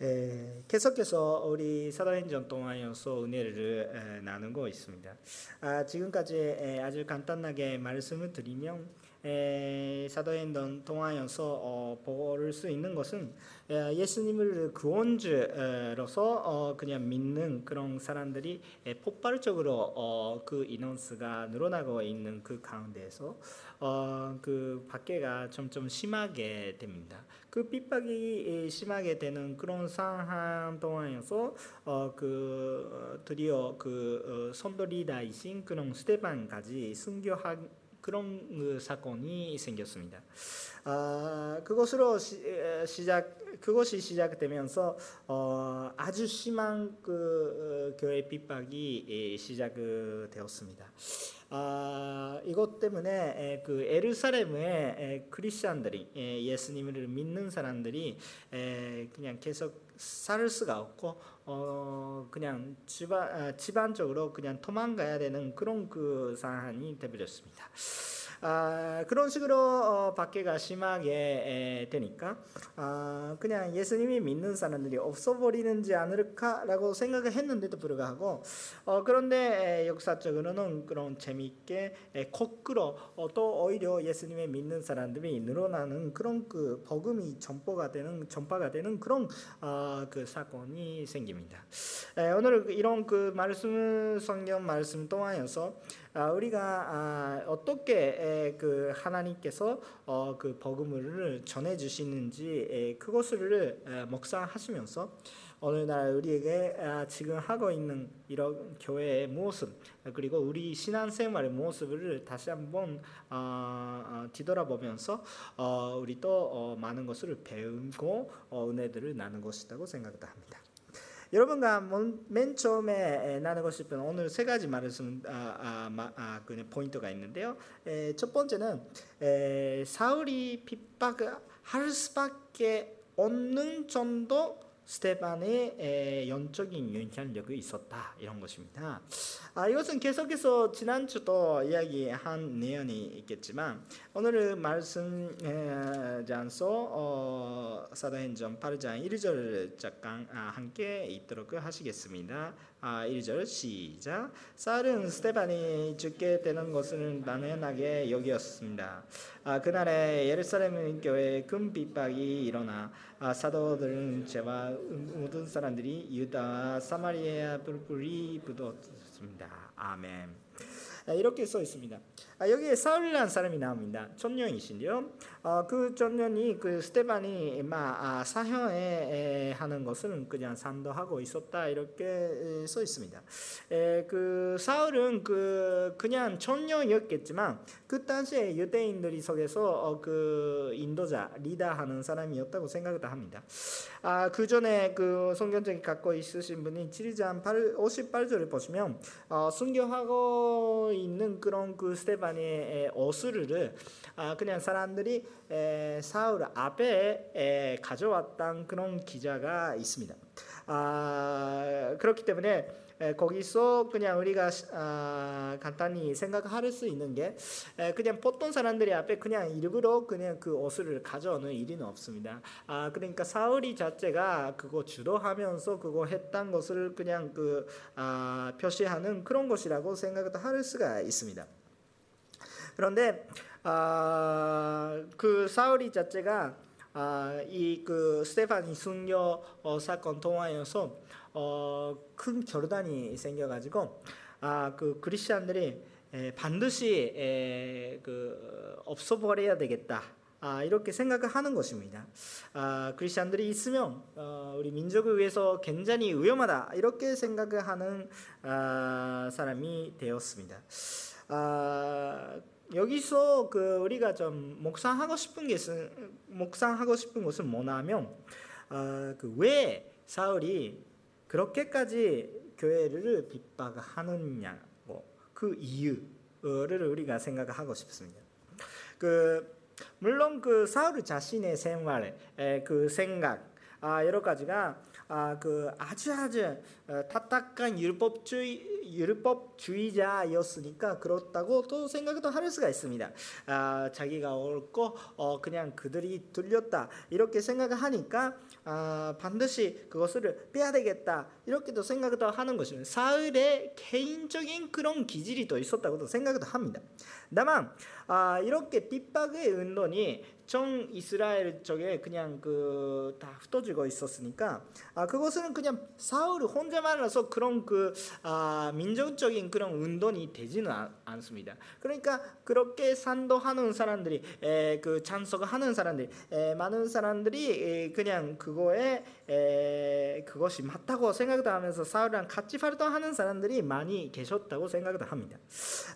에, 계속해서 우리 사도행전 동안에서 은혜를 에, 나누고 있습니다. 아, 지금까지 에, 아주 간단하게 말씀을 드리면 에, 사도행전 동안에서 어, 볼수 있는 것은 에, 예수님을 구원주로서 어, 그냥 믿는 그런 사람들이 에, 폭발적으로 어, 그 인원수가 늘어나고 있는 그 가운데에서 어, 그 밖에가 점점 심하게 됩니다. 그 핍박이 심하게 되는 그런 상황 동안에서 어, 그 어, 드디어 그 어, 선도 리더이신 그런 스테반까지 순교한 그런 그 사건이 생겼습니다. 아, 그것으로 시, 작 그것이 시작되면서 어, 아주 심한 그 어, 교회 핍박이 시작되었습니다. 아, 이것 때문에 그 에루살렘의 크리스천들이 예수님을 믿는 사람들이 그냥 계속 살 수가 없고 어 그냥 집안 아, 집안적으로 그냥 도망가야 되는 그런 그 상황이 되버렸습니다. 아, 그런 식으로 어, 밖에 가 심하게 되니까 아, 그냥 예수님이 믿는 사람들이 없어버리는지 않을까라고 생각을 했는데도 불구하고 어, 그런데 에, 역사적으로는 그런 재미있게 에, 거꾸로 어, 또 오히려 예수님의 믿는 사람들이 늘어나는 그런 그 복음이 전파가 되는 전파가 되는 그런 어, 그 사건이 생깁니다. 에, 오늘 이런 그 말씀 성경 말씀 동안에서 아, 우리가 아, 어떻게 그 하나님께서 어, 그 복음을 전해 주시는지 그것을 묵상하시면서 오늘날 우리에게 아, 지금 하고 있는 이런 교회의 모습 그리고 우리 신앙생활의 모습을 다시 한번 뒤돌아보면서 어, 우리 또 많은 것을 배우고 은혜들을 나눈 것이라고 생각합니다. 여러분과 맨 처음에 나누고 싶은 오늘 세 가지 말씀 아, 아, 아, 그 포인트가 있는데요. 에, 첫 번째는 에, 사울이 핍박할 수밖에 없는 정도 스테반의 영적인 영향력이 있었다 이런 것입니다. 아, 이것은 계속해서 지난주도 이야기한 내용이 있겠지만 오늘 말씀장소 어, 사도행전 8장 1절 잠깐 아, 함께 있도록 하시겠습니다. 아, 1절 시작. 사울은 스테반이 죽게 되는 것을 당연하게 여겼습니다. 아, 그날에 예루살렘 교회 큰 핍박이 일어나 아, 사도들은 죄와 모든 사람들이 유다 사마리아 뿔뿔이 묻었습니다. 아멘. 아, 이렇게 써 있습니다. 아, 여기에 사울이라는 사람이 나옵니다. 천년이신데요. 어, 그 전년이 그 스테반이 아, 사형에 하는 것은 그냥 산도하고 있었다 이렇게 써 있습니다. 에, 그 사울은 그 그냥 천년이었겠지만 그 당시에 유대인들이 속에서 어, 그 인도자 리더하는 사람이었다고 생각을 합니다. 아, 그 전에 그 성경책이 갖고 있으신 분이 7장 58절을 보시면 어, 순교하고 있는 그런 그 스테반 스테반의 어수르를 아, 그냥 사람들이 사울 앞에 가져왔던 그런 기자가 있습니다. 아, 그렇기 때문에 거기서 그냥 우리가 아, 간단히 생각할 수 있는 게 그냥 보통 사람들이 앞에 그냥 일부러 그냥 그 옷을 가져오는 일은 없습니다. 아 그러니까 사울이 자체가 그거 주도하면서 그거 했던 것을 그냥 그 아, 표시하는 그런 것이라고 생각할 수가 있습니다. 그런데 아, 그 사울이 자체가 아, 이그 스테파니 순교 어, 사건 통화에서 어, 큰 결단이 생겨가지고 아, 그 크리스천들이 에, 반드시 에, 그 없어버려야 되겠다. 아, 이렇게 생각을 하는 것입니다. 아, 크리스천들이 있으면 어, 우리 민족을 위해서 굉장히 위험하다 이렇게 생각을 하는 아, 사람이 되었습니다. 아, 여기서 그 우리가 좀 묵상하고 싶은 것은 묵상하고 싶은 것은 뭐냐면 어, 그왜 사울이 그렇게까지 교회를 핍박하느냐고 그 이유를 우리가 생각하고 싶습니다. 그 물론 그 사울 자신의 생활, 그 생각, 아, 여러 가지가 아, 그 아주 아주 어, 타탁한 율법주의 율법주의자였으니까 그렇다고 또 생각도 할 수가 있습니다. 아, 자기가 옳고 어, 그냥 그들이 들렸다 이렇게 생각하니까 아, 반드시 그것을 빼야 되겠다 이렇게도 생각도 하는 것입니다. 사울의 개인적인 그런 기질이 또 있었다고도 생각도 합니다. 다만 아, 이렇게 핍박의 운동이 전 이스라엘 쪽에 그냥 그 다 흩어지고 있었으니까 아 그것은 그냥 사울 혼자만으로서 그런 그 아, 민족적인 그런 운동이 되지는 않, 습니다 그러니까 그렇게 산도하는 사람들이 에, 그 찬성하는 사람들이 에, 많은 사람들이 에, 그냥 그거에 에, 그것이 맞다고 생각도 하면서 사울이랑 같이 활동하는 사람들이 많이 계셨다고 생각도 합니다.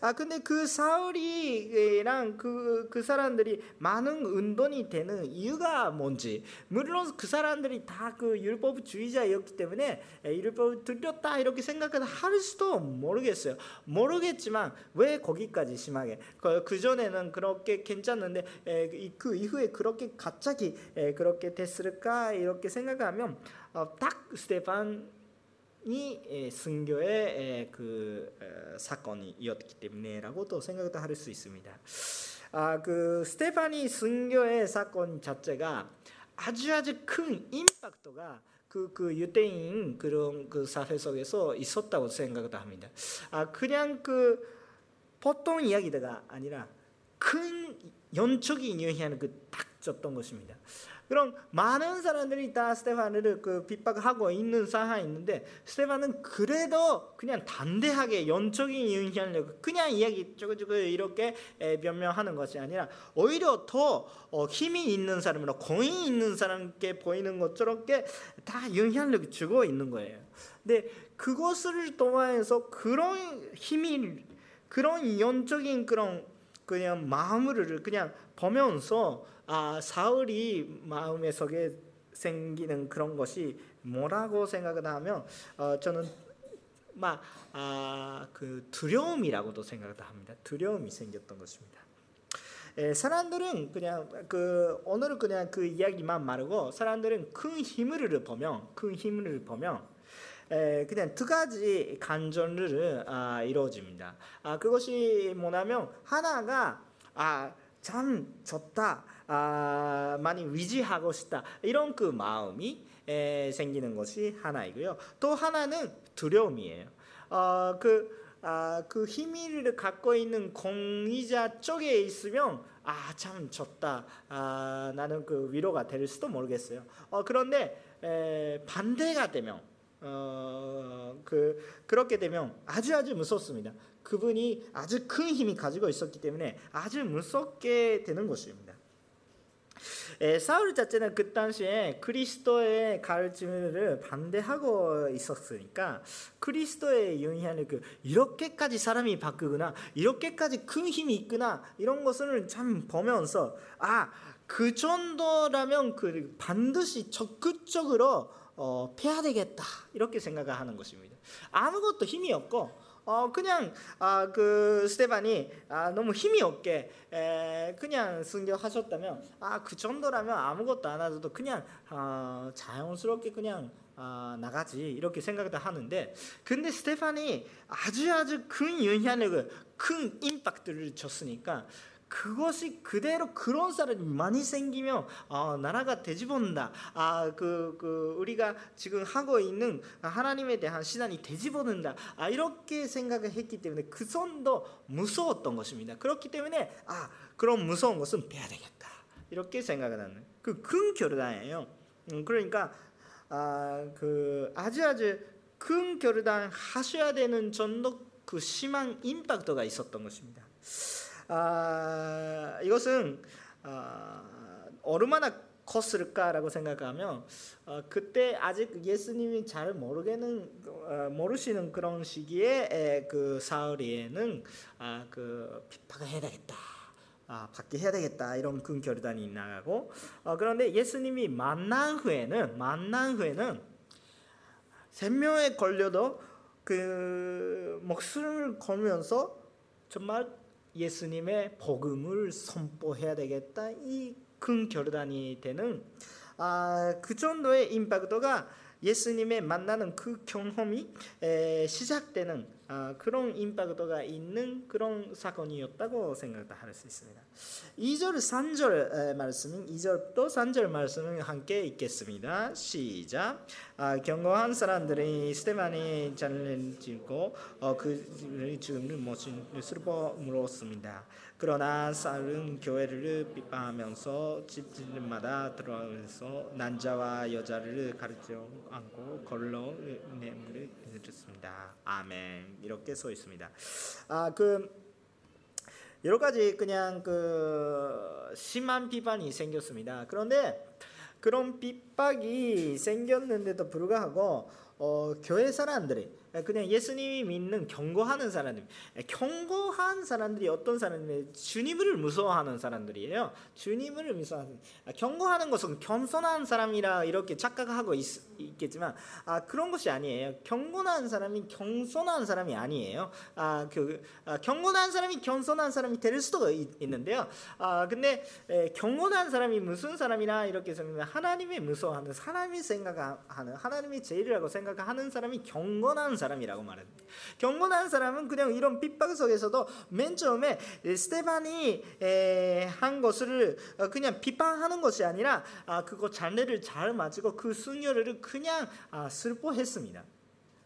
아 근데 그 사울이랑 그, 그 사람들이 많은 운동이 되는 이유가 뭔지. 물론 그 사람들이 다 그 율법주의자였기 때문에 율법을 들렸다. 이렇게 생각을 할 수도 모르겠어요. 모르겠지만 왜 거기까지 심하게? 그, 그 전에는 그렇게 괜찮는데 에, 그 이후에 그렇게 갑자기 에, 그렇게 됐을까? 이렇게 생각하면 어, 딱 스테판 이 순교의 그 사건이었기 때문에라고도 생각도 할 수 있습니다. 아, 그 스테파니 순교의 사건 자체가 아주 아주 큰 임팩트가 그, 그 유대인 그런 그 사회 속에서 있었다고 생각도 합니다. 아, 그냥 그 보통 이야기가 아니라 큰 연적인 영향을 그딱 줬던 것입니다. 그럼 많은 사람들이 다 스테판을 그 핍박하고 있는 상황이 있는데 스테판은 그래도 그냥 단대하게 연적인 영향력 그냥 이야기 쪼그쪼그 이렇게 변명하는 것이 아니라 오히려 더 어, 힘이 있는 사람이나 공이 있는 사람께 보이는 것처럼 다 영향력을 주고 있는 거예요. 근데 그것을 통해서 그런 힘이 그런 연적인 그런 그냥 마음을 그냥 보면서 아 사울이 마음에 속에 생기는 그런 것이 뭐라고 생각을 하면 어, 저는 막아그 두려움이라고도 생각을 합니다. 두려움이 생겼던 것입니다. 에, 사람들은 그냥 그 오늘은 그냥 그 이야기만 말고 사람들은 큰 힘을 보면 큰 힘을 보면 에, 그냥 두 가지 간절을 아, 이루어집니다. 아, 그것이 뭐냐면 하나가 아, 참 좋다. 아, 많이 위지하고 싶다. 이런 그 마음이 에, 생기는 것이 하나이고요. 또 하나는 두려움이에요. 어, 그, 아, 그 힘을 갖고 있는 공의자 쪽에 있으면 아, 참 좋다. 아, 나는 그 위로가 될 수도 모르겠어요. 어, 그런데 에, 반대가 되면 어, 그 그렇게 되면 아주 아주 무섭습니다. 그분이 아주 큰 힘이 가지고 있었기 때문에 아주 무섭게 되는 것입니다. 에, 사울 자체는 그 당시에 그리스도의 가르침을 반대하고 있었으니까 그리스도의 영향을 그 이렇게까지 사람이 바꾸구나 이렇게까지 큰 힘이 있구나 이런 것을 참 보면서 아 그 정도라면 그 반드시 적극적으로 어, 패야 되겠다 이렇게 생각을 하는 것입니다. 아무것도 힘이 없고 어 그냥 아 그 스테반이 아 너무 힘이 없게 에, 그냥 순교하셨다면 아 그 정도라면 아무것도 안 하셔도 그냥 어, 자연스럽게 그냥 아, 나가지 이렇게 생각도 하는데 근데 스테판이 아주 아주 큰 영향력을 큰 임팩트를 줬으니까 그것이 그대로 그런 사람이 많이 생기면 아, 나라가 되집어는다. 아, 그, 그 우리가 지금 하고 있는 하나님에 대한 신앙이 되집어는다. 아, 이렇게 생각을 했기 때문에 그 정도 무서웠던 것입니다. 그렇기 때문에 아, 그런 무서운 것은 빼야 되겠다. 이렇게 생각을 하는 그큰 결단이에요. 음, 그러니까 아, 그 아주 아주 큰 결단 하셔야 되는 정도 그 심한 임팩트가 있었던 것입니다. 아, 이것은 아, 얼마나 컸을까라고 생각하면 어, 그때 아직 예수님이 잘 모르겠는 어, 모르시는 그런 시기에 에, 그 사울이에는 아, 그 핍박을 해야 되겠다. 아, 받게 해야 되겠다 이런 큰 결단이 나가고 어, 그런데 예수님이 만난 후에는 만난 후에는 생명에 걸려도 그 목숨을 걸면서 정말 예수님의 복음을 선포해야 되겠다. 이큰 결단이 되는 아, 그 정도의 임팩트가 예수님의 만나는 그 경험이 에, 시작되는 아, 그런 임팩트가 있는 그런 사건이었다고 생각할 수 있습니다. 2절 3절 말씀은 2절부터 3절 말씀은 함께 읽겠습니다. 시작. 아, 경고한 사람들이 스테반이 잔을 고 어, 그를 죽음을 모신 슬퍼 물었습니다. 그러나 사울은 교회를 비판하면서 집집마다 들어가서 남자와 여자를 가르쳐 안고 걸러 내물을 드렸습니다. 아멘. 이렇게 써 있습니다. 아 그 여러 가지 그냥 그 심한 비판이 생겼습니다. 그런데 그런 핍박이 생겼는데도 불구하고 어, 교회 사람들이 그냥 예수님이 믿는 경고하는 사람들, 경고한 사람들이 어떤 사람들이 주님을 무서워하는 사람들이에요. 주님을 무서워하는 아, 경고하는 것은 겸손한 사람이라 이렇게 착각하고 있, 겠지만 아, 그런 것이 아니에요. 경건한 사람이 겸손한 사람이 아니에요. 아, 그 아, 경건한 사람이 겸손한 사람이 될 수도 있, 는데요 아, 근데 에, 경건한 사람이 무슨 사람이나 이렇게 생각하면 하나님이 무서워하는 하나님이 생각하는 하나님이 제일이라고 생각하는 사람이 경건한 사람이라고 말합니다. 경건한 사람은 그냥 이런 핍박 속에서도 맨 처음에 스테반이 한 것을 어, 그냥 비판하는 것이 아니라 아, 그거 잔례를 잘 맞고 그 순결을 그냥 아, 슬퍼했습니다.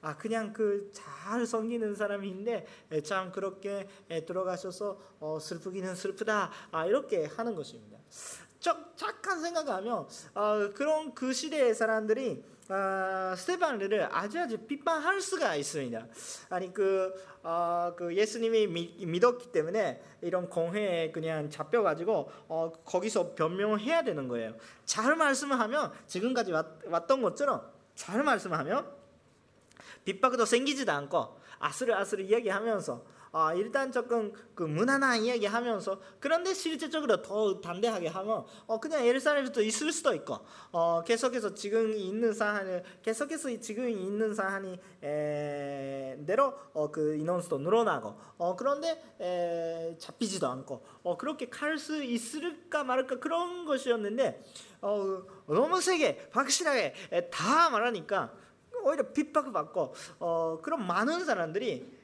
아 그냥 그 잘 섬기는 사람인데 참 그렇게 들어가셔서 어, 슬프기는 슬프다 아 이렇게 하는 것입니다. 착한 생각하면 어, 그런 그 시대의 사람들이 어, 스테반을 아주 아주 비판할 수가 있습니다. 아니 그, 어, 그 예수님이 미, 믿었기 때문에 이런 공회에 그냥 잡혀가지고 어, 거기서 변명해야 되는 거예요. 잘 말씀을 하면 지금까지 왔, 왔던 것처럼 잘 말씀하면 빗박도 생기지도 않고 아슬아슬 이야기하면서 아, 일단 조금 그 무난한 이야기하면서 그런데 실질적으로 더 담대하게 하면 어, 그냥 예루살렘에도 있을 수도 있고 어, 계속해서 지금 있는 사안을 계속해서 지금 있는 사안이 에, 대로 어, 그 인원수도 늘어나고 어, 그런데 에, 잡히지도 않고 어, 그렇게 갈 수 있을까 말까 그런 것이었는데 어, 너무 세게 확실하게 다 말하니까 오히려 핍박을 받고 어, 그런 많은 사람들이 에,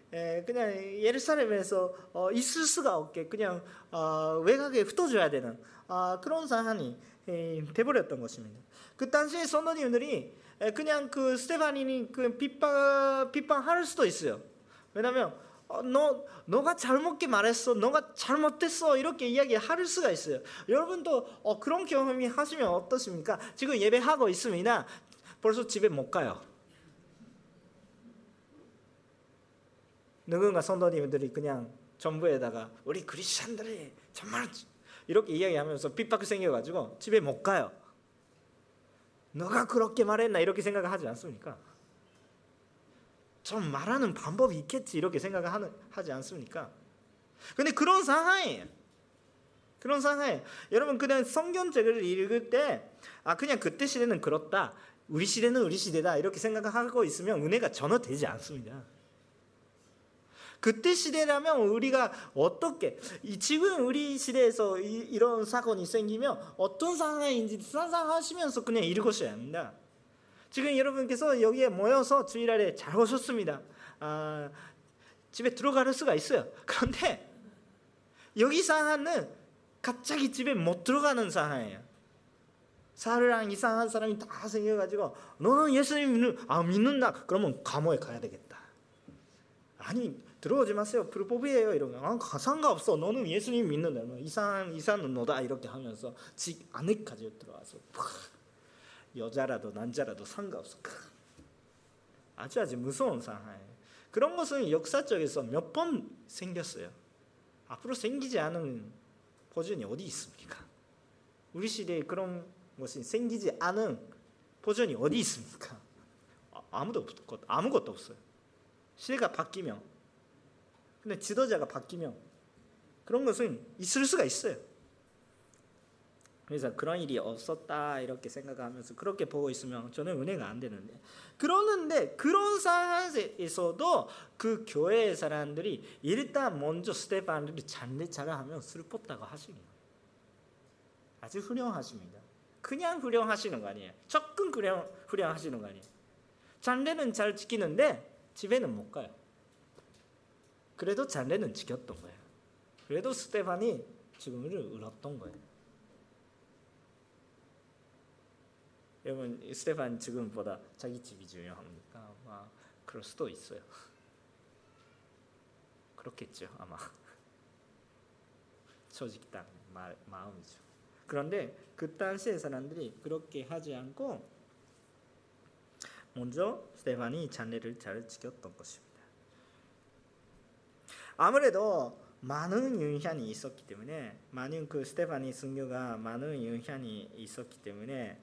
그냥 예루살렘에서 어, 있을 수가 없게 그냥 어, 외곽에 흩어져야 되는 어, 그런 상황이 에, 돼버렸던 것입니다. 그 당시에 선원님들이 그냥 그 스테파니니 그 핍박 핍박할 수도 있어요. 왜냐하면 어, 너 너가 잘못게 말했어, 너가 잘못했어 이렇게 이야기할 수가 있어요. 여러분도 어, 그런 경험이 하시면 어떠십니까? 지금 예배하고 있습니다. 벌써 집에 못 가요. 누군가 성도님들이 그냥 전부에다가 우리 그리스천들이 정말 이렇게 이야기하면서 핍박 생겨가지고 집에 못 가요. 너가 그렇게 말했나 이렇게 생각하지 않습니까? 좀 말하는 방법이 있겠지 이렇게 생각하지 않습니까? 근데 그런 상황이에요. 그런 상황에 여러분 그냥 성경책을 읽을 때 아 그냥 그때 시대는 그렇다. 우리 시대는 우리 시대다 이렇게 생각하고 있으면 은혜가 전혀 되지 않습니다. 그때 시대라면 우리가 어떻게 지금 우리 시대에서 이, 런 사건이 생기면 어떤 상황인지 상상하시면서 그냥 읽으셔야 합니다. 지금 여러분께서 여기에 모여서 주일날에 잘 오셨습니다. 아, 집에 들어갈 수가 있어요. 그런데 여기 상황은 갑자기 집에 못 들어가는 상황이에요. 사르랑 이상한 사람이 다 생겨가지고 너는 예수님 믿는 아 믿는다 그러면 감옥에 가야 되겠다. 아니 들어오지 마세요. 불법이에요. 이러면 아, 상관없어. 너는 예수님 믿는다. 이상 이상은 너다 이렇게 하면서 집 안에까지 들어와서 여자라도 남자라도 상관없어. 아주 아주 무서운 상황. 그런 것은 역사적에서 몇 번 생겼어요. 앞으로 생기지 않은 버전이 어디 있습니까? 우리 시대에 그런 것이 생기지 않은 버전이 어디 있습니까? 아, 아무도 없, 아무것도 없어요. 시대가 바뀌면 근데 지도자가 바뀌면 그런 것은 있을 수가 있어요. 그래서 그런 일이 없었다 이렇게 생각하면서 그렇게 보고 있으면 저는 은혜가 안 되는데 그러는데 그런 상황에서도 그 교회의 사람들이 일단 먼저 스테반을 잔대차가 하면 슬펐다고 하십니다. 아주 훌륭하십니다. 그냥 후령하시는 거 아니에요. 조금 후령 후령하시는 거 아니에요. 잔례는 잘 지키는데 집에는 못 가요. 그래도 잔례는 지켰던 거예요. 그래도 스테반이 죽음을 울었던 거예요. 여러분 스테반 죽음보다 자기 집이 중요합니까? 아, 그럴 수도 있어요. 그렇겠죠 아마. 말, 마음이죠. 그런데 그 당시의 사람들이 그렇게 하지 않고 먼저 스테반이 잔례를 잘 지켰던 것입니다. 아무래도 많은 영향이 있었기 때문에 많은 그 스테반이 순교가 많은 영향이 있었기 때문에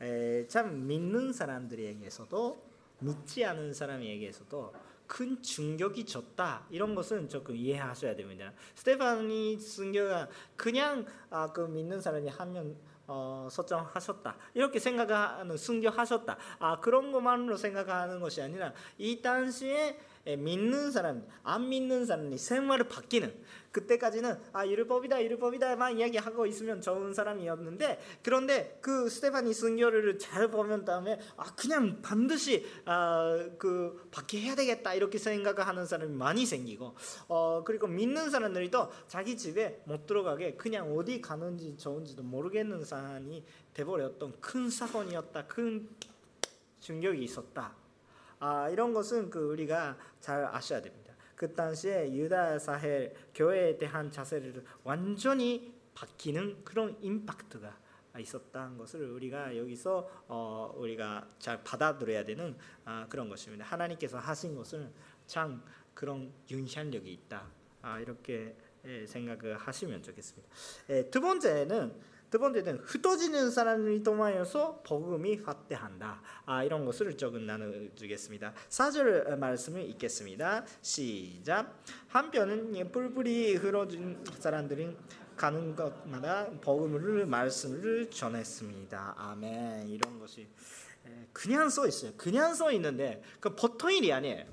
에, 참 믿는 사람들에게서도 믿지 않은 사람에게서도 큰 충격이 줬다. 이런 것은 조금 이해하셔야 됩니다. 스테파니 순교가 그냥 아, 그 믿는 사람이 한명 어, 설정하셨다. 이렇게 생각하는 순교하셨다. 아 그런 것만으로 생각하는 것이 아니라 이 당시에 믿는 사람, 안 믿는 사람이 생활을 바뀌는 그때까지는 아 율법이다 율법이다 만 이야기하고 있으면 좋은 사람이었는데 그런데 그 스테파니 순교를 잘 보면 다음에 아 그냥 반드시 아그 해야 되겠다 이렇게 생각하는 사람이 많이 생기고 어 그리고 믿는 사람들이 또 자기 집에 못 들어가게 그냥 어디 가는지 좋은지도 모르겠는 상황이 돼버렸던 큰 사건이었다 큰 충격이 있었다 아 이런 것은 그 우리가 잘 아셔야 됩니다. 그 당시에 유다 사회 교회에 대한 자세를 완전히 바뀌는 그런 임팩트가 있었다는 것을 우리가 여기서 어, 우리가 잘 받아들여야 되는 아, 그런 것입니다. 하나님께서 하신 것은 참 그런 영향력이 있다. 아, 이렇게 예, 생각을 하시면 좋겠습니다. 예, 두 번째는 두 번째는 흩어지는 사람을 통하여서 복음이 확대한다. 아, 이런 것을 조금 나눠주겠습니다. 4절 말씀을 읽겠습니다. 시작. 한편은 뿔뿔이 흐러진 사람들이 가는 것마다 복음을 말씀을 전했습니다. 아멘. 이런 것이 그냥 써 있어요. 그냥 써 있는데 그 보통 일이 아니에요.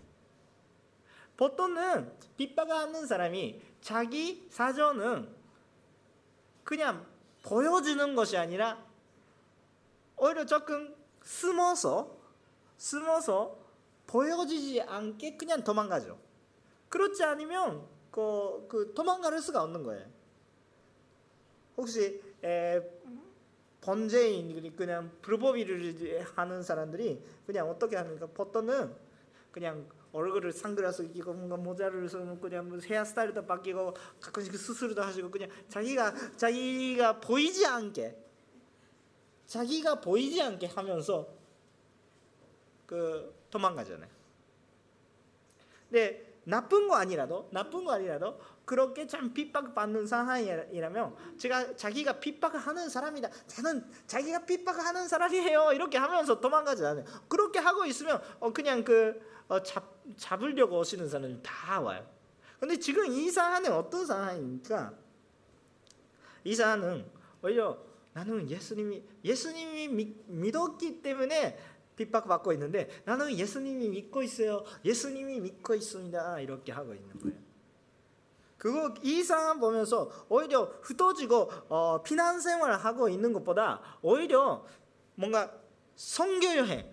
보통은 빗박하는 사람이 자기 사전은 그냥 보여주는 것이 아니라 오히려 조금 숨어서 숨어서 보여지지 않게 그냥 도망가죠. 그렇지 않으면 그, 그 도망갈 수가 없는 거예요. 혹시 에, 번제인 그냥 불법 일을 하는 사람들이 그냥 어떻게 합니까? 보통은 그냥 얼굴을 상그라스 끼고 뭔가 모자를 쓰고 그냥 뭐 헤어스타일도 바뀌고 가끔씩 수술도 하시고 그냥 자기가 자기가 보이지 않게 자기가 보이지 않게 하면서 그 도망가잖아요. 근데 나쁜 거 아니라도 나쁜 거 아니라도 그렇게 참 핍박받는 상황이라면 제가 자기가 핍박하는 사람이다. 저는 자기가 핍박하는 사람이에요. 이렇게 하면서 도망가지 않아요. 그렇게 하고 있으면 어 그냥 그 어, 잡, 잡으려고 오시는 사람이 다 와요. 근데 지금 이 사안은 어떤 상황입니까? 이 사안은 오히려 나는 예수님이 예수님이 믿, 믿었기 때문에 핍박받고 있는데 나는 예수님이 믿고 있어요. 예수님이 믿고 있습니다. 이렇게 하고 있는 거예요. 그거 이 상황 보면서 오히려 흩어지고 어, 피난 생활을 하고 있는 것보다 오히려 뭔가 성교 여행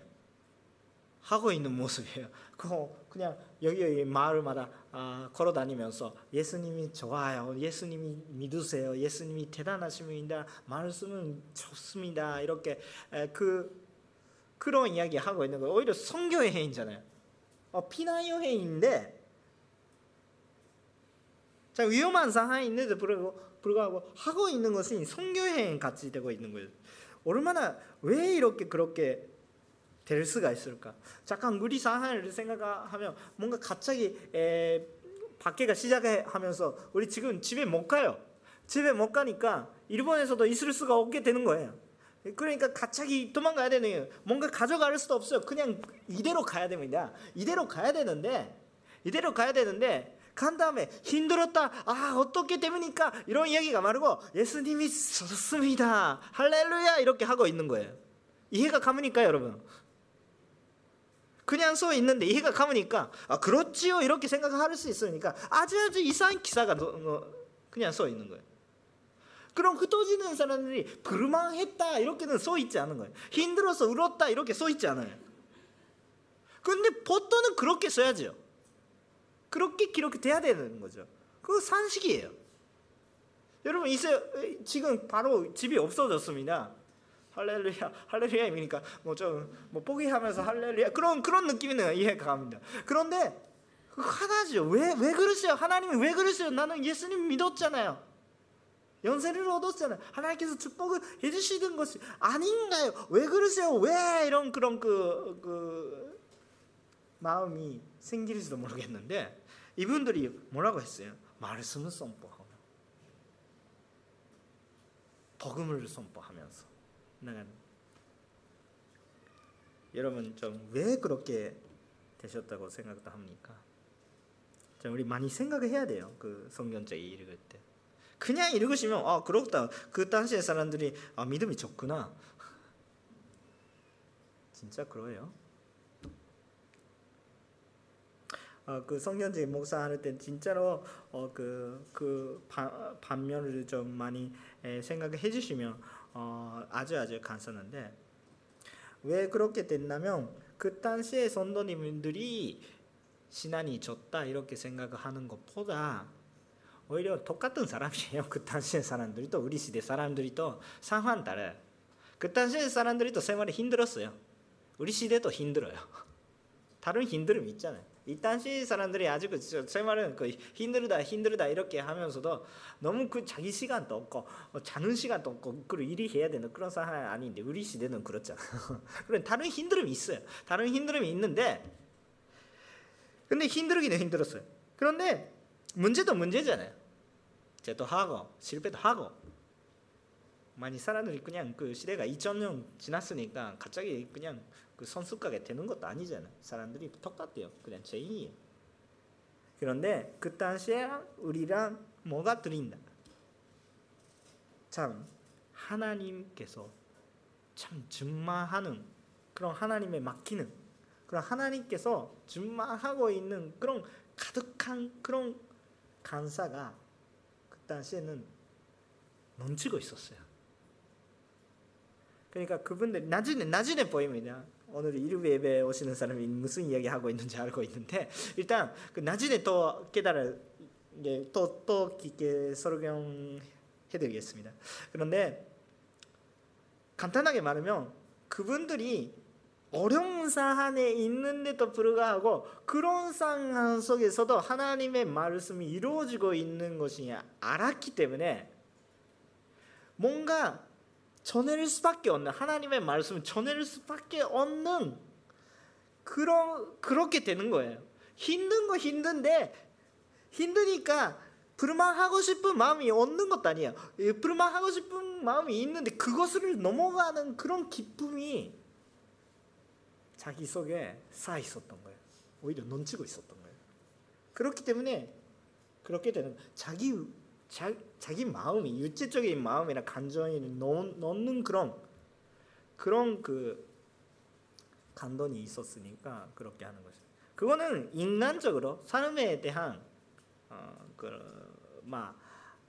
하고 있는 모습이에요. 그 그냥 여기 여기 마을마다 아, 걸어 다니면서 예수님이 좋아요. 예수님이 믿으세요. 예수님이 대단하십니다. 말씀은 좋습니다. 이렇게 에, 그 그런 이야기 하고 있는 거예요. 오히려 성교 여행이잖아요. 어, 피난 여행인데 자 위험한 상황이 있는데 불구하고, 불구하고 하고 있는 것은 성교 여행 같이 되고 있는 거예요. 얼마나 왜 이렇게 그렇게 될 수가 있을까? 잠깐 상황을 생각하면 뭔가 갑자기 에, 밖에가 시작하면서 우리 지금 집에 못 가요. 집에 못 가니까 일본에서도 있을 수가 없게 되는 거예요. 그러니까 갑자기 도망가야 되는 거예요. 뭔가 가져갈 수도 없어요. 그냥 이대로 가야 됩니다. 이대로 가야 되는데 이대로 가야 되는데 간 다음에 힘들었다. 아 어떻게 때문입니까? 이런 이야기가 말고 예수님이 좋습니다. 할렐루야 이렇게 하고 있는 거예요. 이해가 가니까 여러분? 그냥 써 있는데 이해가 가니까 아 그렇지요 이렇게 생각할 수 있으니까 아주 아주 이상한 기사가 그냥 써 있는 거예요. 그럼 흩어지는 사람들이 불만했다 이렇게는 써 있지 않은 거예요. 힘들어서 울었다 이렇게 써 있지 않아요. 근데 보통은 그렇게 써야죠. 그렇게 기록돼야 되는 거죠. 그 산식이에요. 여러분 이제 지금 바로 집이 없어졌습니다. 할렐루야, 할렐루야 이니까 뭐 좀뭐 뭐 포기하면서 할렐루야 그런 그런 느낌이는 이해가 갑니다. 그런데 하나죠. 왜 왜 그러세요? 하나님이 왜 그러세요? 나는 예수님 믿었잖아요. 연세를 얻었잖아요. 하나님께서 축복을 해주시는 것이 아닌가요? 왜 그러세요? 왜 이런 그런 그, 그 마음이 생길지도 모르겠는데 이분들이 뭐라고 했어요? 말씀을 선포하고 복음을 선포하면서 나가는 여러분 좀 왜 그렇게 되셨다고 생각도 합니까? 자, 우리 많이 생각을 해야 돼요. 그 성경책 읽을 때. 그냥 읽으시면 아 그렇다. 그 당시의 사람들이 아 믿음이 좋구나. 진짜 그래요? 어, 그 성경책 목사할 때 진짜로 어, 그, 그 바, 반면을 좀 많이 에, 생각해 주시면 어, 아주 아주 감사한데 왜 그렇게 됐냐면 그 당시에 선도님들이 신앙이 좋다 이렇게 생각하는 것보다 오히려 똑같은 사람이에요. 그 당시의 사람들이 또 우리 시대 사람들이 또 상황 달라요. 그 당시의 사람들이 또 생활이 힘들었어요. 우리 시대도 힘들어요. 다른 힘듦이 있잖아요. 이 당시 사람들이 아직 그 생활은 그 힘들다 힘들다 이렇게 하면서도 너무 그 자기 시간도 없고 어, 자는 시간도 없고 그 일이 해야 되는 그런 상황이 아닌데 우리 시대는 그렇잖아. 그런 다른 힘듦이 있어요. 다른 힘듦이 있는데 근데 힘들기는 힘들었어요. 그런데 문제도 문제잖아요. 죄도 하고 실패도 하고 많이 사람들이 그냥 그 시대가 2000년 지났으니까 갑자기 그냥 그 선수가게 되는 것도 아니잖아요. 사람들이 똑같대요. 그냥 죄인이에요. 그런데 그 당시에 우리랑 뭐가 들린다. 참 하나님께서 참 준마하는 그런 하나님의 맡기는 그런 하나님께서 준마하고 있는 그런 가득한 그런 간사가 그 당시에는 넘치고 있었어요. 그러니까 그분들 나중에 나중에 보입니다. 오늘 일부 예배 오시는 사람이 무슨 이야기 하고 있는지 알고 있는데 일단 그 나중에 또 깨달아 또또 깊게 설명해드리겠습니다. 그런데 간단하게 말하면 그분들이 어려운 상황에 있는데도 불구하고 그런 상황 속에서도 하나님의 말씀이 이루어지고 있는 것이 알았기 때문에 뭔가 전해질 수밖에 없는 하나님의 말씀을 전해질 수밖에 없는 그런 그렇게 되는 거예요. 힘든 거 힘든데 힘드니까 불만 하고 싶은 마음이 없는 것도 아니에요. 불만 하고 싶은 마음이 있는데 그것을 넘어가는 그런 기쁨이 자기 속에 쌓여 있었던 거예요. 오히려 넘치고 있었던 거예요. 그렇기 때문에 그렇게 되는 자기 자, 자기 마음이 육체적인 마음이나 감정이 넣는 그런 그런 그 감동이 있었으니까 그렇게 하는 것이. 그거는 인간적으로 삶에 대한 어, 그막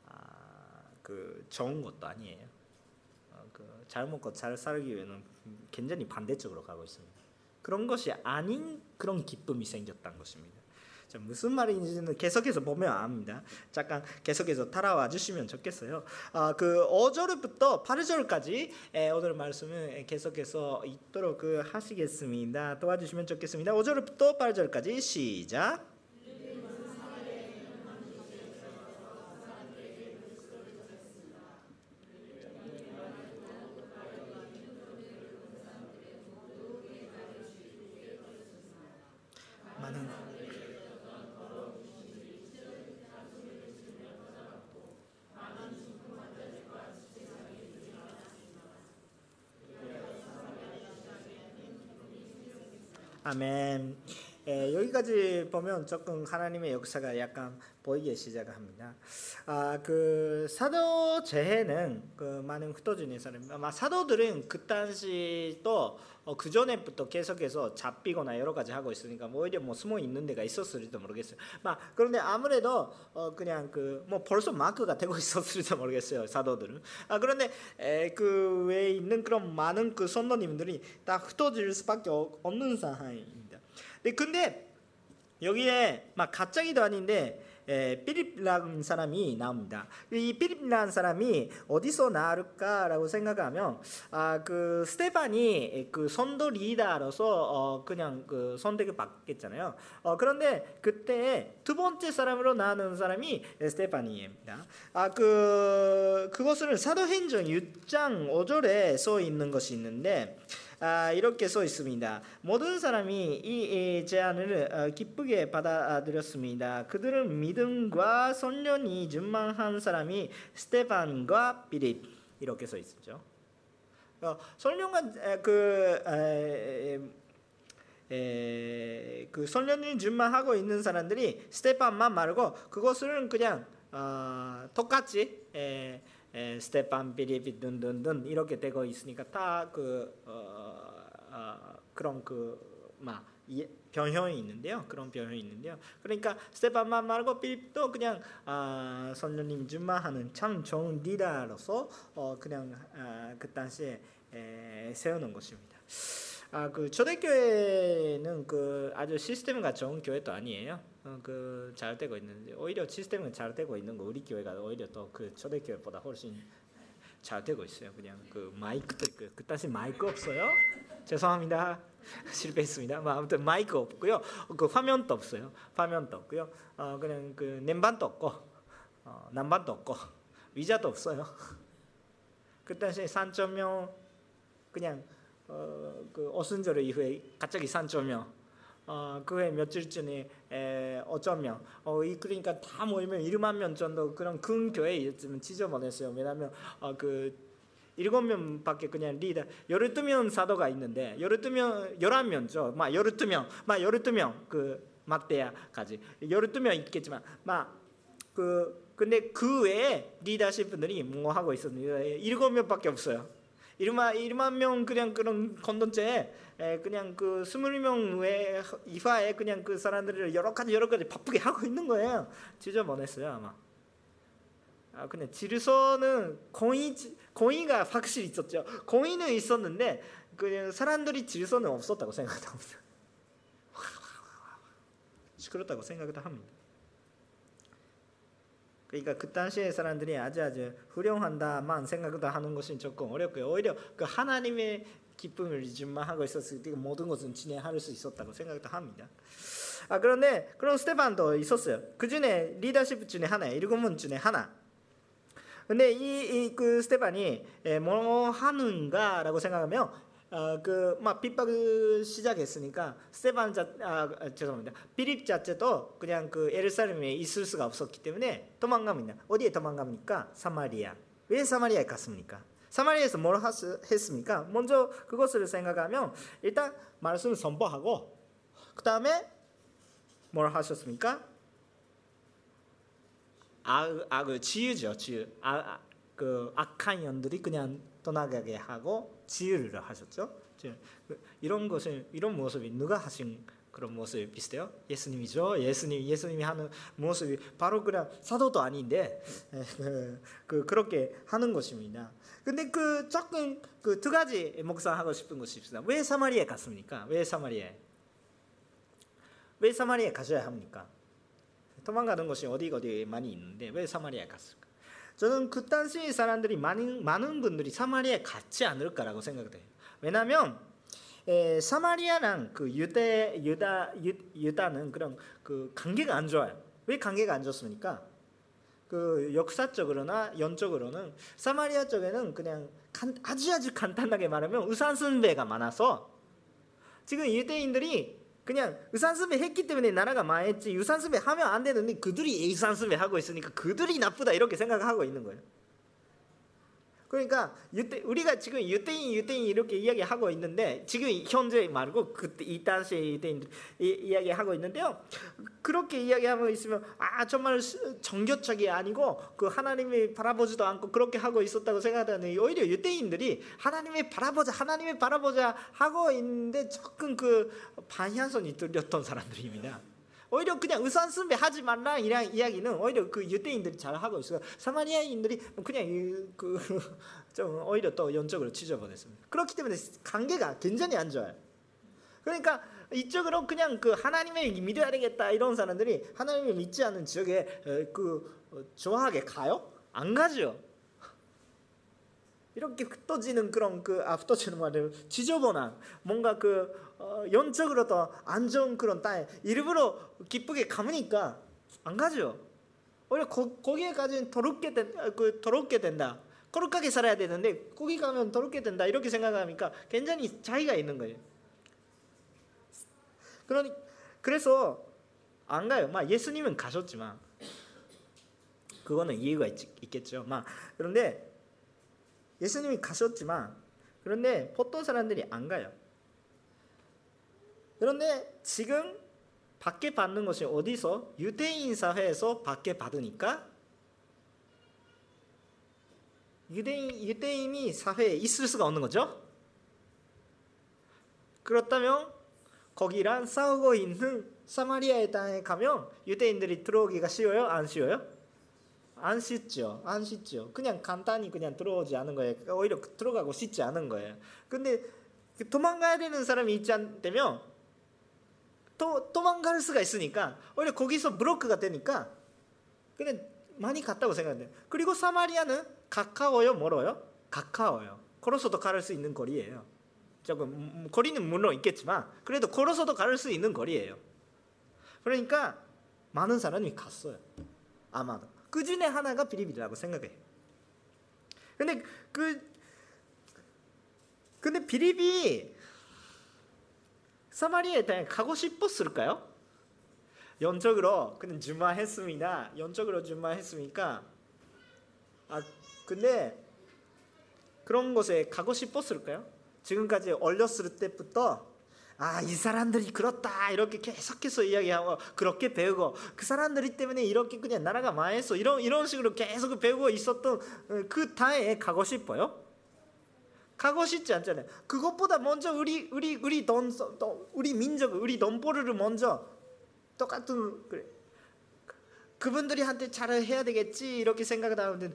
아, 그 좋은 것도 아니에요. 어, 그잘 먹고 잘 살기 위해는 굉장히 반대쪽으로 가고 있습니다. 그런 것이 아닌 그런 기쁨이 생겼던 것입니다. 자, 무슨 말인지는 계속해서 보면 압니다. 잠깐 계속해서 따라와 주시면 좋겠어요. 아, 그 5절부터 8절까지 에, 오늘 말씀을 계속해서 있도록 그 하시겠습니다. 도와주시면 좋겠습니다. 5절부터 8절까지 시작. 아멘. 에, 여기까지 보면 조금 하나님의 역사가 약간 보이기 시작합니다. 아, 그 사도 제해는 그 많은 흩어진 사람, 아마 사도들은 그 당시 또 어, 그 전에부터 계속해서 잡히거나 여러 가지 하고 있으니까 뭐 오히려 뭐 숨어 있는 데가 있었을지도 모르겠어요. 막 그런데 아무래도 어, 그냥 그 뭐 벌써 마크가 되고 있었을지도 모르겠어요 사도들은. 아 그런데 에, 그 외에 있는 그런 많은 그 선도님들이 다 흩어질 수밖에 없는 상황입니다. 근데 여기에 막 갑자기도 아닌데 에, 피립이라는 사람이 나옵니다. 이 피립이라는 사람이 어디서 나올까라고 생각하면 아 그 스테반이 그 선도 리더로서 어 그냥 그 선택을 받겠잖아요. 어 그런데 그때 두 번째 사람으로 나오는 사람이 스테반이입니다. 아 그 그것을 사도행전 6장 5절에 써 있는 것이 있는데 아, 이렇게 써 있습니다. 모든 사람이 이, 이 제안을 어, 기쁘게 받아들였습니다. 그들은 믿음과 선련이 준만한 사람이 스테반과 비립 이렇게 써 있죠. 어, 선련과 그 에, 에, 그 선련이 준만하고 있는 사람들이 스테반만 말고 그것을 그냥 어, 똑같이 에, 에, 스테판 비리비 든든든 이렇게 되고 있으니까 다그 어, 어, 그런 그막 변형이 있는데요. 그런 변형이 있는데요. 그러니까 스테판만 말고 빌립도 그냥 아, 선녀님 준마하는 참 좋은 리더로서 어, 그냥 아, 그 당시에 에, 세우는 것입니다. 아, 그 초대교회는 그 아주 시스템가 좋은 교회도 아니에요. 어, 그잘 되고 있는데 오히려 시스템은 잘 되고 있는 거 우리 교회가 오히려 또 그 초대 교회보다 훨씬 잘 되고 있어요. 그냥 그 마이크도 그 그딴 마이크 없어요? 죄송합니다. 실패했습니다. 뭐 아무튼 마이크 없고요. 그 화면도 없어요. 화면도 없고요. 어 그냥 그 냄반도 없고 어, 난반도 없고 위자도 없어요. 그 3천 명 그냥 어, 그 오순절 이후에 갑자기 3천 명 어, 그해 며칠 전에 에, 어쩌 명, 어, 이 그러니까 다 모이면 1만 명 정도 그런 큰 교회 있으면 지저분했어요. 왜냐하면 어, 그 일곱 명밖에 그냥 리더 열두 명 사도가 있는데 열두 명 열한 명죠. 막 열두 명, 막 열두 명그 막대야까지 열두 명 있겠지만 막그 근데 그 외에 리더십 분들이 뭐 하고 있었는데 일곱 명밖에 없어요. 1만 1만 명 그냥 그런 건던째 그냥 그 스물 명외 이화에 그냥 그 사람들을 여러 가지 여러 가지 바쁘게 하고 있는 거예요. 지저분했어요 아마. 아 근데 지르서는 공의 공의가 확실히 있었죠. 공의는 있었는데 그 사람들이 지르서는 없었다고 생각합니다. 그렇다고 생각을 합니다. 그러니까 그 당시의 사람들이 아주 아주 훌륭한다만 생각도 하는 것이 조금 어렵고요. 오히려 그 하나님의 기쁨을 주만 하고 있었을 때 모든 것은 진행할 수 있었다고 생각도 합니다. 아 그런데 그런 스테반도 있었어요. 그 중에 리더십 중에 하나, 일곱 문 중에 하나. 근데 이 그 스테반이 뭐 하는가라고 생각하면 어, 그막 핍박을 시작했으니까 스테반 자 아, 아, 죄송합니다. 비립 자체도 그냥 그 예루살렘에 있을 수가 없었기 때문에 도망갑니다. 어디에 도망갑니까? 사마리아. 왜 사마리아에 갔습니까? 사마리아에서 뭘 했습니까? 먼저 그것을 생각하면 일단 말씀을 선포하고 그 다음에 뭘 하셨습니까? 악, 악을 지으죠, 지으. 아, 그 악한 연들이 그냥 떠나가게 하고 지유를 하셨죠. 그 이런 것을 이런 모습이 누가 하신 그런 모습이 비슷해요. 예수님이죠. 예수님 예수님이 하는 모습이 바로 그냥 사도도 아닌데 그, 그 그렇게 하는 것입니다. 근데 그 조금 그 두 가지 묵상하고 싶은 것이 있습니다. 왜 사마리아에 갔습니까? 왜 사마리아에? 왜 사마리아에 가셔야 합니까? 도망가는 것이 어디 어디 많이 있는데 왜 사마리아에 갔을까? 저는 그 당시 사람들이 많은 많은 분들이 사마리아에 갔지 않을까라고 생각돼요. 왜냐하면 에, 사마리아랑 그 유대 유다 유, 유다는 그런 그 관계가 안 좋아요. 왜 관계가 안 좋습니까? 그 역사적으로나 연적으로는 사마리아 쪽에는 그냥 간, 아주 아주 간단하게 말하면 우산순배가 많아서 지금 유대인들이 그냥 유산수배 했기 때문에 나라가 망했지 유산수배 하면 안 되는데 그들이 유산수배 하고 있으니까 그들이 나쁘다 이렇게 생각하고 있는 거예요. 그러니까 유대, 우리가 지금 유대인 유대인 이렇게 이야기하고 있는데 지금 현재 말고 그때 이 당시에 유대인 이야기 하고 있는데요. 그렇게 이야기하고 있으면 아 정말 정교적이 아니고 그 하나님이 바라보지도 않고 그렇게 하고 있었다고 생각하는 오히려 유대인들이 하나님이 바라보자 하나님이 바라보자 하고 있는데 조금 그 반향선이 뚫렸던 사람들입니다. 오히려 그냥 의산승배 하지 말라 이런 이야기는 오히려 그 유대인들이 잘 하고 있어요. 사마리아인들이 그냥 그 좀 오히려 또 연적으로 지져버렸습니다. 그렇기 때문에 관계가 굉장히 안 좋아요. 그러니까 이쪽으로 그냥 그 하나님을 믿어야 되겠다 이런 사람들이 하나님을 믿지 않는 지역에 그 좋아하게 가요? 안 가죠. 이렇게 흩어지는 그런 그 아, 흩어지는 말을 지저분한 뭔가 그 어, 영적으로 더안 좋은 그런 땅에 일부러 기쁘게 가니까 안 가죠. 오히려 거, 거기에까지 더럽게 된, 그 더럽게 된다. 거룩하게 살아야 되는데 거기 가면 더럽게 된다 이렇게 생각하니까 굉장히 차이가 있는 거예요. 그러니 그래서 안 가요. 막 예수님은 가셨지만 그거는 이유가 있, 겠죠 막 그런데 예수님이 가셨지만 그런데 보통 사람들이 안 가요. 그런데 지금 받게 받는 것이 어디서 유대인 사회에서 받게 받으니까 유대인 유대인이 사회에 있을 수가 없는 거죠. 그렇다면 거기랑 싸우고 있는 사마리아의 땅에 가면 유대인들이 들어오기가 쉬워요? 안 쉬워요? 안 쉽죠. 안 쉽죠. 그냥 간단히 그냥 들어오지 않은 거예요. 오히려 들어가고 싶지 않은 거예요. 근데 도망가야 되는 사람이 있지 않다면 또 도망갈 수가 있으니까 오히려 거기서 브로크가 되니까 그냥 많이 갔다고 생각해요. 그리고 사마리아는 가까워요, 멀어요? 가까워요. 걸어서도 갈 수 있는 거리예요. 조금 음, 음, 거리는 물론 있겠지만 그래도 걸어서도 갈 수 있는 거리예요. 그러니까 많은 사람이 갔어요. 아마도 그 중에 하나가 비리비리라고 생각해. 근데 그 근데 비리비 사마리아에 가고 싶었을까요? 연적으로 그냥 주마했습니다. 연적으로 주마했으니까 아 근데 그런 곳에 가고 싶었을까요? 지금까지 얼렸을 때부터 아, 이 사람들이 그렇다. 이렇게 계속해서 이야기하고 그렇게 배우고 그 사람들이 때문에 이렇게 그냥 나라가 망했어. 이런 이런 식으로 계속 배우고 있었던 그 타에 가고 싶어요. 가고 싶지 않잖아요. 그것보다 먼저 우리 우리 우리 돈 우리 민족 우리 돈벌이를 먼저 똑같은 그래. 그분들이 한테 잘 해야 되겠지 이렇게 생각을 하는데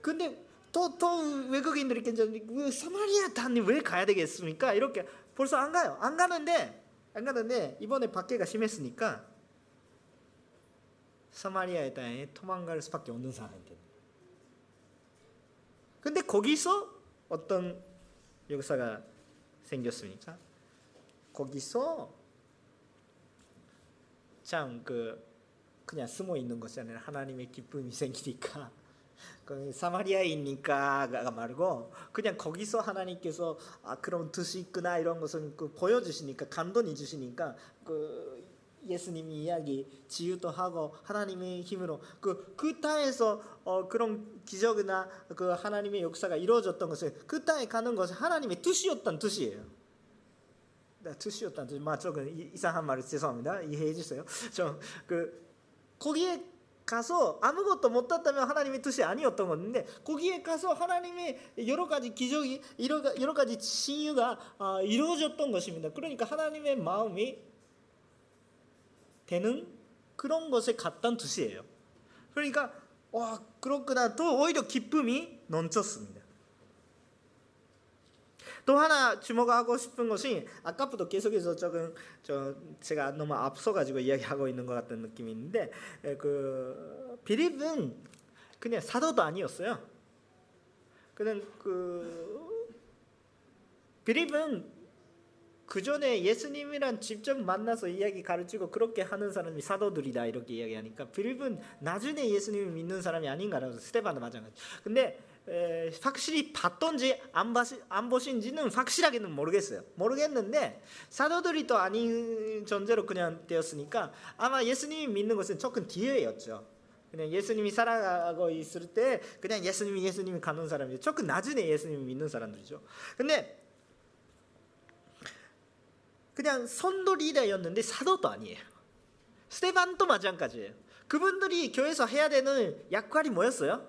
근데 또, 또 외국인들이 괜찮은데 그 사마리아 땅이 왜 가야 되겠습니까? 이렇게 벌써 안 가요. 안 가는데 안 가는데 이번에 박해가 심했으니까 사마리아의 땅에 도망갈 수밖에 없는 사람들. 근데 거기서 어떤 역사가 생겼습니까? 거기서 참 그 그냥 숨어 있는 것이 아니라 하나님의 기쁨이 생기니까 그 사마리아이니까가 말고 그냥 거기서 하나님께서 아 그런 뜻이 있구나 이런 것을 그 보여주시니까 감동이 주시니까 그 예수님이 이야기 지유도 하고 하나님의 힘으로 그, 그 땅에서 어, 그런 기적이나 그 하나님의 역사가 이루어졌던 것을 그 땅에 가는 것은 하나님의 뜻이었던 뜻이에요. 네, 뜻이었던 뜻. 마 조금 이상한 말을 죄송합니다. 이해해 주세요. 좀그 거기에 가서 아무것도 못했다면 하나님의 뜻이 아니었던 건데 거기에 가서 하나님의 여러 가지 기적이 여러 가지 신유가 어, 이루어졌던 것입니다. 그러니까 하나님의 마음이 되는 그런 것에 갔던 뜻이에요. 그러니까 와 그렇구나 또 오히려 기쁨이 넘쳤습니다. 또 하나 주목하고 싶은 것이 아까부터 계속해서 조금 저 제가 너무 앞서가지고 이야기하고 있는 것 같은 느낌이 있는데 그 빌립은 그냥 사도도 아니었어요. 그냥 그 빌립은 그 전에 예수님이랑 직접 만나서 이야기 가르치고 그렇게 하는 사람이 사도들이다 이렇게 이야기하니까 빌립은 나중에 예수님을 믿는 사람이 아닌가라고 스테반도 마찬가지. 근데 에, 확실히 봤던지 안, 봤, 안 보신지는 확실하게는 모르겠어요. 모르겠는데 사도들이 또 아닌 존재로 그냥 되었으니까 아마 예수님이 믿는 것은 조금 뒤에였죠. 그냥 예수님이 살아가고 있을 때 그냥 예수님이 예수님이 가는 사람이죠. 조금 나중에 예수님을 믿는 사람들이죠. 근데 그냥 선도 리더였는데 사도도 아니에요. 스테반도 마찬가지예요. 그분들이 교회에서 해야 되는 역할이 뭐였어요?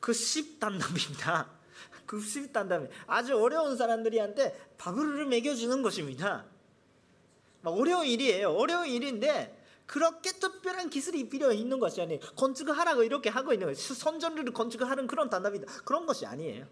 그1 단담입니다. 그1 단담이 아주 어려운 사람들이한테 밥을 먹여주는 것입니다. 어려운 일이에요. 어려운 일인데 그렇게 특별한 기술이 필요 있는 것이 아니에요. 건축을 하라고 이렇게 하고 있는 거예요. 선전을 건축을 하는 그런 단답이다. 그런 것이 아니에요.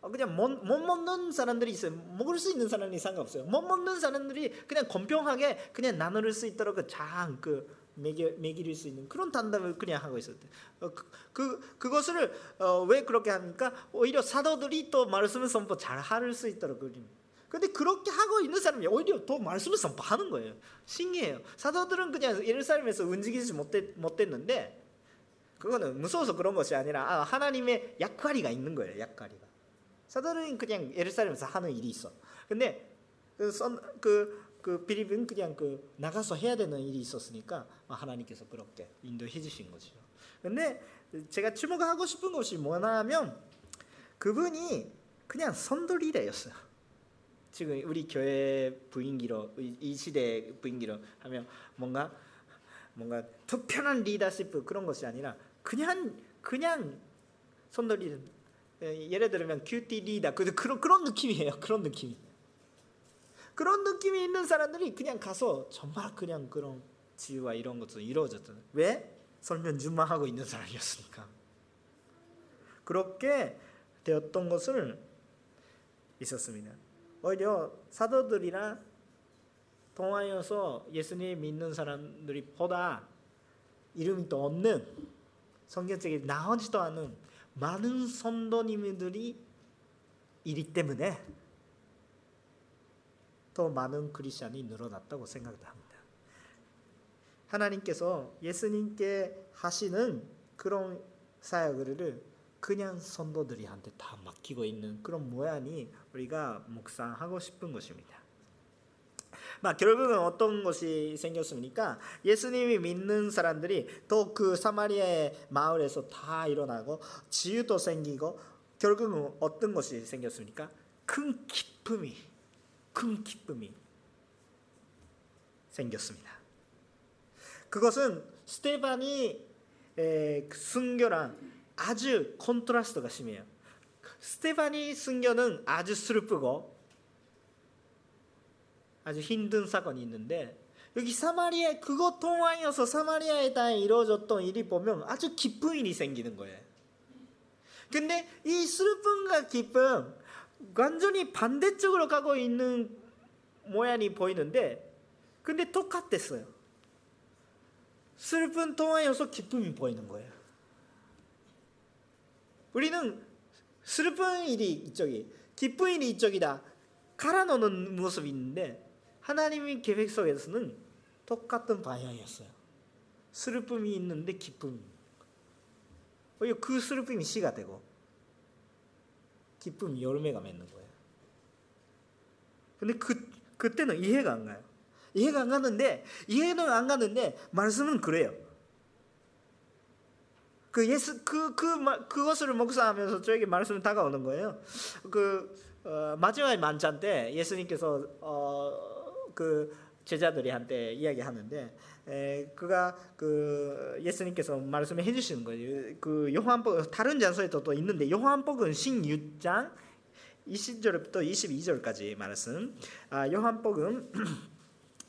어, 그냥 못, 못 먹는 사람들이 있어요. 먹을 수 있는 사람이 상관없어요. 못 먹는 사람들이 그냥 공평하게 그냥 나눌 수 있도록 그 장그 그 매겨, 매길 수 있는 그런 단답을 그냥 하고 있었대. 어, 그, 그 그것을 어, 왜 그렇게 합니까? 오히려 사도들이 또 말씀을 선포 잘 할 수 있도록 그립니다. 근데 그렇게 하고 있는 사람이 오히려 더 말씀을 선포하는 거예요. 신기해요. 사도들은 그냥 예루살렘에서 움직이지 못했, 못했는데 그거는 무서워서 그런 것이 아니라 아, 하나님의 약관이가 있는 거예요. 약관이가. 사도들은 그냥 예루살렘에서 하는 일이 있어. 근데 그, 선, 그, 그 빌립은 그냥 그 나가서 해야 되는 일이 있었으니까 하나님께서 그렇게 인도해 주신 거죠. 근데 제가 주목하고 싶은 것이 뭐냐면 그분이 그냥 선돌이래였어요. 지금 우리 교회 부인기로 이 시대 부인기로 하면 뭔가 뭔가 특별한 리더십 그런 것이 아니라 그냥 그냥 손들이 예를 들면 큐티 그 그런 그런 느낌이에요. 그런 느낌. 그런 느낌이 있는 사람들이 그냥 가서 정말 그냥 그런 지유와 이런 것도 이루어졌잖아요. 왜? 설명준만 하고 있는 사람이었으니까. 그렇게 되었던 것을 있었습니다. 오히려 사도들이나 통하여서 예수님 믿는 사람들이 보다 이름이 또 없는 성경책에 나오지도 않은 많은 선도님들이 이기 때문에 더 많은 크리스천이 늘어났다고 생각합니다. 하나님께서 예수님께 하시는 그런 사역을 그냥 선도들이한테 다 맡기고 있는 그런 모양이 우리가 묵상하고 싶은 것입니다. 막 결국은 어떤 것이 생겼습니까? 예수님이 믿는 사람들이 또 그 사마리아의 마을에서 다 일어나고 지유도 생기고 결국은 어떤 것이 생겼습니까? 큰 기쁨이 큰 기쁨이 생겼습니다. 그것은 스테반이 순교랑 아주 contrast가 심해요. 스테판이 순교는 아주 슬프고 아주 힘든 사건이 있는데 여기 사마리아 그것 통하여서 사마리아에 다 이루어졌던 일이 보면 아주 기쁜 일이 생기는 거예요. 근데 이 슬픔과 기쁨 완전히 반대쪽으로 가고 있는 모양이 보이는데 근데 똑같았어요. 슬픈 통하여서 기쁨이 보이는 거예요. 우리는 슬픈 일이 이쪽이, 기쁜 일이 이쪽이다. 갈아놓는 모습이 있는데 하나님의 계획 속에서는 똑같은 방향이었어요. 슬픔이 있는데 기쁨. 그 슬픔이 씨가 되고 기쁨이 열매가 맺는 거예요. 근데 그 그때는 이해가 안 가요. 이해가 안 가는데 이해는 안 가는데 말씀은 그래요. 그 예수 그그 그, 그것을 목사하면서 저에게 말씀이 다가오는 거예요. 그 어, 마지막 만찬 때 예수님께서 어, 그 제자들이 한테 이야기하는데 에, 그가 그 예수님께서 말씀을 해주시는 거예요. 그 요한복 다른 장소에도 또 있는데 요한복음 16장 20절부터 22절까지 말씀. 아, 요한복음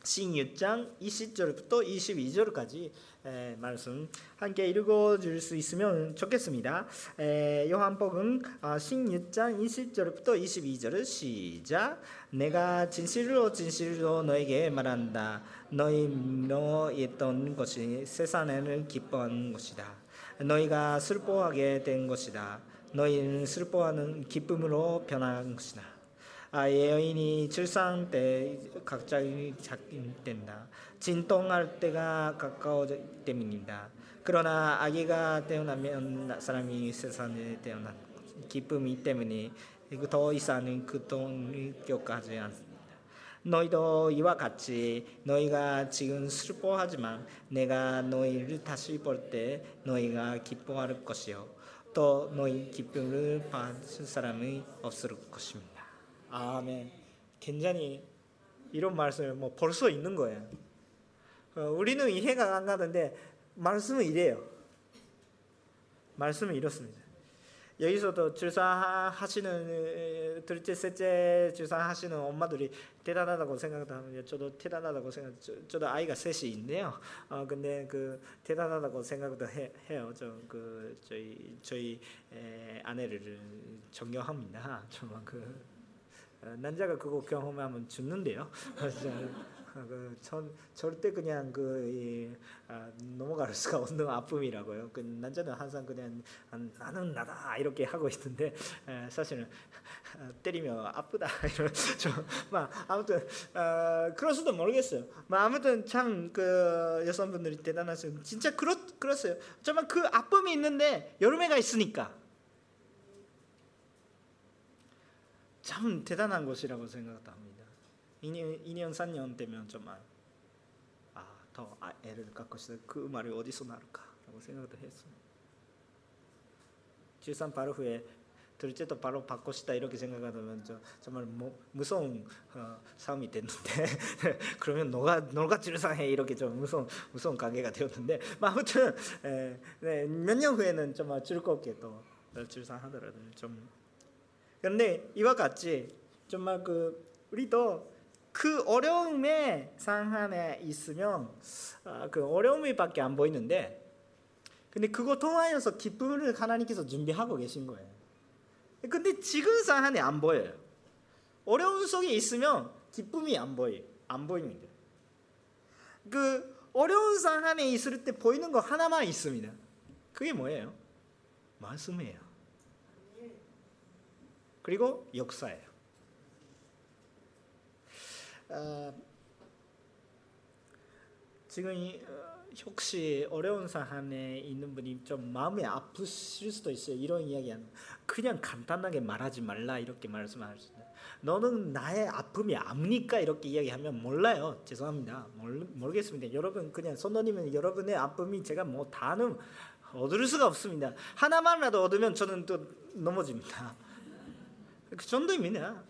16장 20절부터 22절까지 에, 말씀 함께 읽어줄 수 있으면 좋겠습니다. 에, 요한복음 어, 16장 20절부터 22절 시작. 내가 진실로 진실로 너에게 말한다. 너희 명했던 것이 세상에는 기뻐하는 것이다. 너희가 슬퍼하게 된 것이다. 너희는 슬퍼하는 기쁨으로 변한 것이다. 아, 여인이 출산 때 갑자기 작된다. 진통할 때가 가까워졌기 때문입니다. 그러나 아기가 태어나면 사람이 세상에 태어난 기쁨이 때문에 더 이상은 그동을 겪하지 않습니다. 너희도 이와 같이 너희가 지금 슬퍼하지만 내가 너희를 다시 볼 때 너희가 기뻐할 것이요 또 너희 기쁨을 받을 사람이 없을 것입니다. 아멘. 굉장히 이런 말씀을 뭐 벌써 있는 거예요. 어, 우리는 이해가 안 가는데 말씀은 이래요. 말씀은 이렇습니다. 여기서도 출산하시는 둘째 셋째 출산하시는 엄마들이 대단하다고 생각하면 저도 대단하다고 생각 저, 도 아이가 셋이 있네요. 어 근데 그 대단하다고 생각도 해, 해요. 저 그 저희 저희 에, 아내를 존경합니다. 정말 그 어, 남자가 그거 경험하면 죽는데요. 그 전, 절대 그냥 그 이, 아, 넘어갈 수가 없는 아픔이라고요. 그 남자는 항상 그냥 아, 나는 나다 이렇게 하고 있는데 에, 사실은 아, 때리면 아프다 이런 좀막 아무튼 어, 그럴 수도 모르겠어요. 뭐 아무튼 참 그 여성분들이 대단하세요. 진짜 그렇 그렇어요. 정말 그 아픔이 있는데 여름에가 있으니까 참 대단한 것이라고 생각합니다. 2년, 2년 3년 되면 정말 아, 더 아, 애를 갖고 싶다. 그 말이 어디서 나올까라고 생각도 했어요. 출산 바로 후에 둘째도 바로 받고 싶다 이렇게 생각하면 저, 정말 뭐, 무서운 어, 싸움이 됐는데 그러면 너가 너가 출산해 이렇게 좀 무서운 무서운 관계가 되었는데 뭐 아무튼 네, 몇년 후에는 정말 즐겁게 또 출산하더라도 좀 그런데 이와 같이 정말 그 우리도 그 어려움의 상황에 있으면 아, 그 어려움이밖에 안 보이는데 근데 그거 통하여서 기쁨을 하나님께서 준비하고 계신 거예요. 근데 지금 상황에 안 보여요. 어려움 속에 있으면 기쁨이 안 보여, 안 보입니다. 그 어려운 상황에 있을 때 보이는 거 하나만 있습니다. 그게 뭐예요? 말씀이에요. 그리고 역사예요. 어, 지금 이, 어, 혹시 어려운 상황에 있는 분이 좀 마음이 아프실 수도 있어요. 이런 이야기하는 그냥 간단하게 말하지 말라 이렇게 말씀할 수 있어요. 너는 나의 아픔이 압니까 이렇게 이야기하면 몰라요. 죄송합니다. 모르, 모르겠습니다. 여러분 그냥 선생님은 여러분의 아픔이 제가 뭐 다는 얻을 수가 없습니다. 하나만라도 얻으면 저는 또 넘어집니다. 그 정도입니다.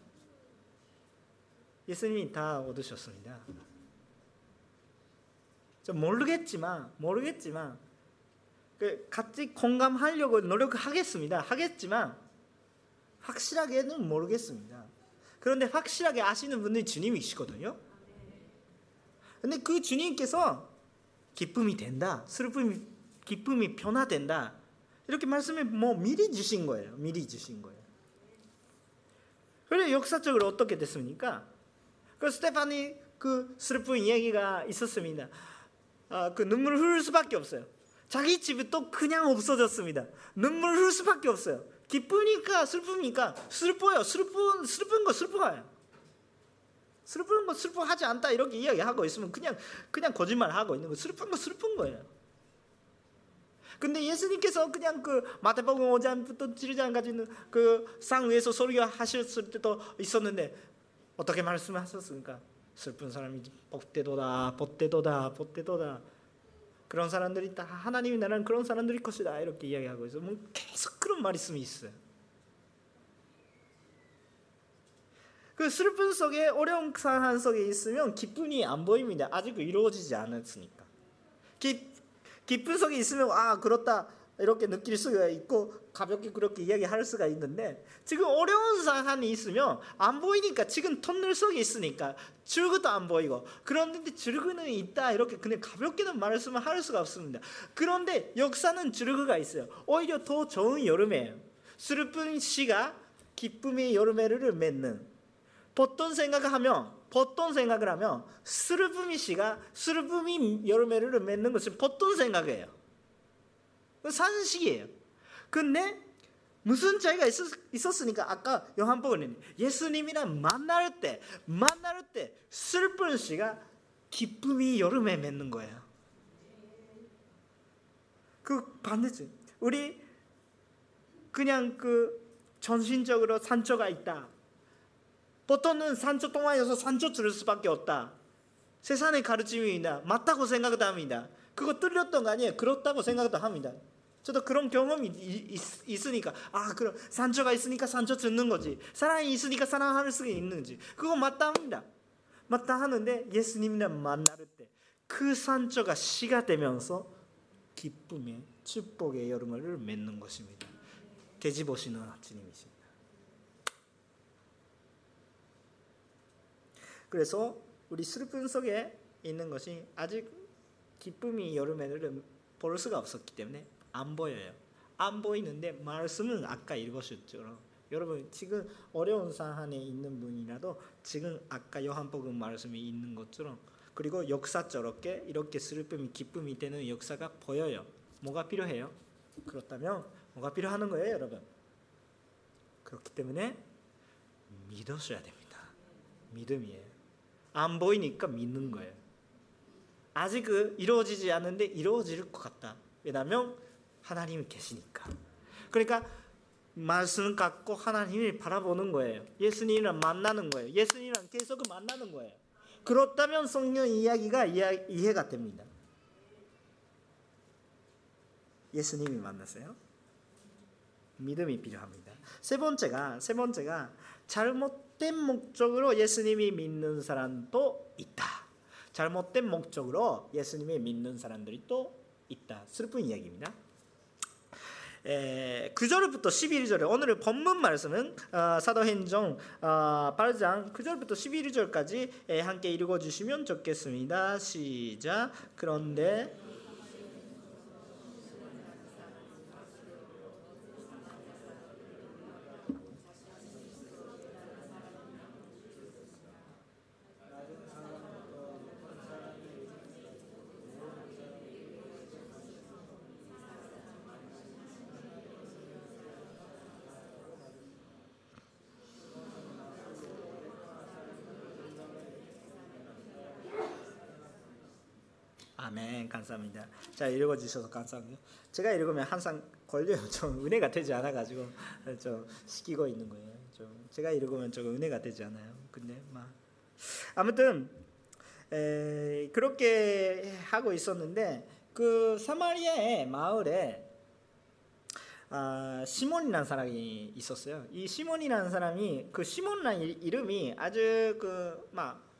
예수님이 다 얻으셨습니다. 좀 모르겠지만 모르겠지만 그 같이 공감하려고 노력하겠습니다. 하겠지만 확실하게는 모르겠습니다. 그런데 확실하게 아시는 분들이 주님이시거든요. 근데 그 주님께서 기쁨이 된다, 슬픔이 기쁨이 변화된다 이렇게 말씀을 뭐 미리 주신 거예요. 미리 주신 거예요. 그래 역사적으로 어떻게 됐습니까? 그 스테파니 그 슬픈 이야기가 있었습니다. 아, 그 눈물을 흘릴 수밖에 없어요. 자기 집이 또 그냥 없어졌습니다. 눈물을 흘릴 수밖에 없어요. 기쁘니까 슬프니까 슬퍼요. 슬픈 슬픈 거 슬퍼요. 슬픈 거 슬퍼하지 않다 이렇게 이야기하고 있으면 그냥 그냥 거짓말 하고 있는 거 슬픈 거 슬픈 거예요. 근데 예수님께서 그냥 그 마태복음 5장부터 7장까지는 그 상 위에서 설교하셨을 때도 있었는데 어떻게 말씀하셨습니까? 슬픈 사람이 복대도다, 복대도다, 복대도다. 그런 사람들이 다 하나님이 나는 그런 사람들이 것이다 이렇게 이야기하고 있어. 뭐 계속 그런 말씀이 있어요. 그 슬픈 속에 어려운 상황 속에 있으면 기쁨이 안 보입니다. 아직 이루어지지 않았으니까. 기, 기쁜 속에 있으면 아 그렇다 이렇게 느낄 수가 있고 가볍게 그렇게 이야기할 수가 있는데 지금 어려운 상황이 있으면 안 보이니까 지금 터널 속에 있으니까 줄그도 안 보이고 그런데 줄그는 있다 이렇게 그냥 가볍게는 말씀을 할 수가 없습니다. 그런데 역사는 줄그가 있어요. 오히려 더 좋은 여름에 슬픈 시가 기쁨의 여름에를 맺는 보통 생각을 하면 보통 생각을 하면 슬픔이 시가 슬픔이 여름에를 맺는 것은 보통 생각이에요. 산식이에요. 근데 무슨 차이가 있었, 으니까 아까 요한복음은 예수님이랑 만날 때 만날 때 슬픈 시가 기쁨이 여름에 맺는 거예요. 그 반대지. 우리 그냥 그 전신적으로 상처가 있다. 보통은 산초 동안에서 산초 들을 수밖에 없다. 세상의 가르침이다. 맞다고 생각도 합니다. 그거 뚫렸던 거 아니에요. 그렇다고 생각도 합니다. 저도 그런 경험이 있, 으니까아 그럼 산초가 있으니까 산초 듣는 거지. 사랑이 있으니까 사랑할 수 있는지. 그거 맞다 합니다. 맞다 하는데 예수님이랑 만날 때 그 산초가 씨가 되면서 기쁨의 축복의 여름을 맺는 것입니다. 돼지 보시는 주님이십니다. 그래서 우리 슬픔 속에 있는 것이 아직 기쁨이 여름에는 볼 수가 없었기 때문에 안 보여요. 안 보이는데 말씀은 아까 읽으셨죠. 여러분 지금 어려운 상황에 있는 분이라도 지금 아까 요한복음 말씀이 있는 것처럼 그리고 역사적으로 이렇게 슬픔이 기쁨이 되는 역사가 보여요. 뭐가 필요해요? 그렇다면 뭐가 필요하는 거예요, 여러분? 그렇기 때문에 믿으셔야 됩니다. 믿음이에요. 안 보이니까 믿는 거예요. 아직 그 이루어지지 않는데 이루어질 것 같다. 왜냐하면 하나님이 계시니까. 그러니까 말씀 갖고 하나님을 바라보는 거예요. 예수님이랑 만나는 거예요. 예수님이랑 계속 만나는 거예요. 그렇다면 성경 이야기가 이해가 됩니다. 예수님이 만났어요. 믿음이 필요합니다. 세 번째가 세 번째가 잘못된 목적으로 예수님이 믿는 사람도 있다. 잘못된 목적으로 예수님이 믿는 사람들이 또 있다. 슬픈 이야기입니다. 에, 9절부터 11절에 오늘 본문 말씀은 어, 사도행정 어, 8장 9절부터 11절까지 함께 읽어주시면 좋겠습니다. 시작. 그런데 아멘 감사합니다. 자 읽어주셔서 감사합니다. 제가 읽으면 항상 걸려요. 좀 은혜가 되지 않아가지고 좀 시키고 있는 거예요. 좀 제가 읽으면 좀 은혜가 되지 않아요. 근데 막 아무튼 에, 그렇게 하고 있었는데 그 사마리아의 마을에 아, 시몬이라는 사람이 있었어요. 이 시몬이라는 사람이 그 시몬이라는 이름이 아주 그막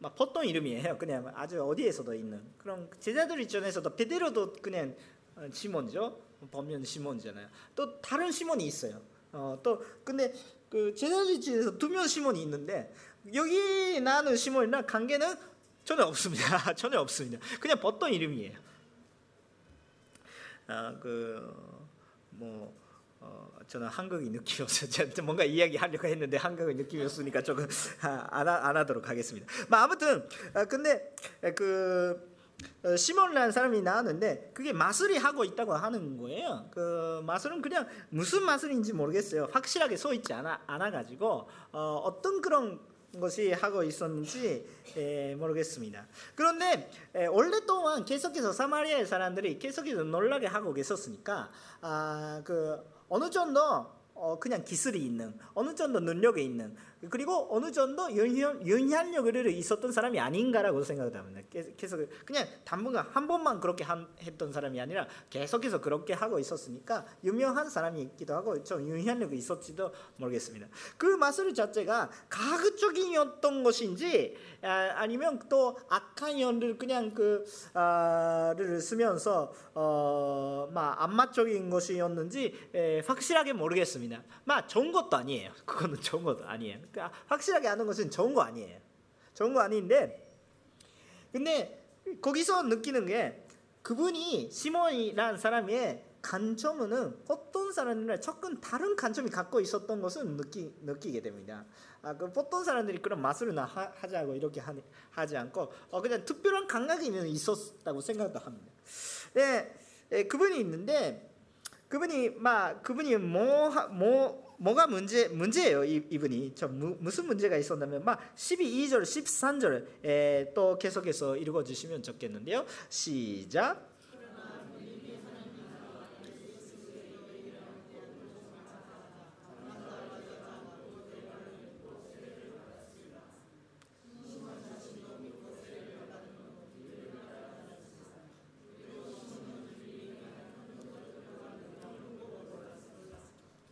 막 보통 이름이에요. 그냥 아주 어디에서도 있는 그런 제자들 입장에서도 베드로도 그냥 어, 시몬이죠. 범면 시몬이잖아요. 또 다른 시몬이 있어요. 어, 또 근데 그 제자들 입장에서 두 명 시몬이 있는데 여기 나는 시몬이랑 관계는 전혀 없습니다. 전혀 없습니다. 그냥 보통 이름이에요. 아, 그뭐 어, 저는 한국이 느낌이 없어요. 뭔가 이야기하려고 했는데 한국이 느낌이 없으니까 조금 안, 안 하도록 하겠습니다. 뭐 아무튼 아, 근데 그 어, 시몬이라는 사람이 나왔는데 그게 마술이 하고 있다고 하는 거예요. 그 마술은 그냥 무슨 마술인지 모르겠어요. 확실하게 써 있지 않아 않아 가지고 어, 어떤 그런 것이 하고 있었는지 에, 모르겠습니다. 그런데 에, 오랫동안 계속해서 사마리아의 사람들이 계속해서 놀라게 하고 계셨으니까 아, 그 어느 정도 어, 그냥 기술이 있는 어느 정도 능력이 있는 그리고 어느 정도 영향 력을 있었던 사람이 아닌가라고 생각을 합니다. 계속 그냥 당분간 한 번만 그렇게 했던 사람이 아니라 계속해서 그렇게 하고 있었으니까 유명한 사람이 있기도 하고 좀 영향력이 있었지도 모르겠습니다. 그 마술 자체가 가급적이었던 것인지 아, 니면또 악한 연을 그냥 그를 아, 쓰면서 어 막 안마적인 것이었는지 에, 확실하게 모르겠습니다. 막 좋은 것도 아니에요. 그거는 좋은 것도 아니에요. 그러니까 확실하게 아는 것은 좋은 거 아니에요. 좋은 거 아닌데 근데 거기서 느끼는 게 그분이 시몬이라는 사람의 간점은 어떤 사람이나 조금 다른 간점이 갖고 있었던 것은 느끼, 느끼게 됩니다. 아, 그 보통 사람들이 그런 마술이나 하, 자고 이렇게 하, 하지 않고 어, 그냥 특별한 감각이 있었다고 생각도 합니다. 네, 네, 그분이 있는데 그분이 막 그분이 뭐뭐 뭐, 뭐가 문제 문제예요 이, 이분이? 저 무, 무슨 문제가 있었냐면 막 12절 13절 또 계속해서 읽어 주시면 좋겠는데요. 시작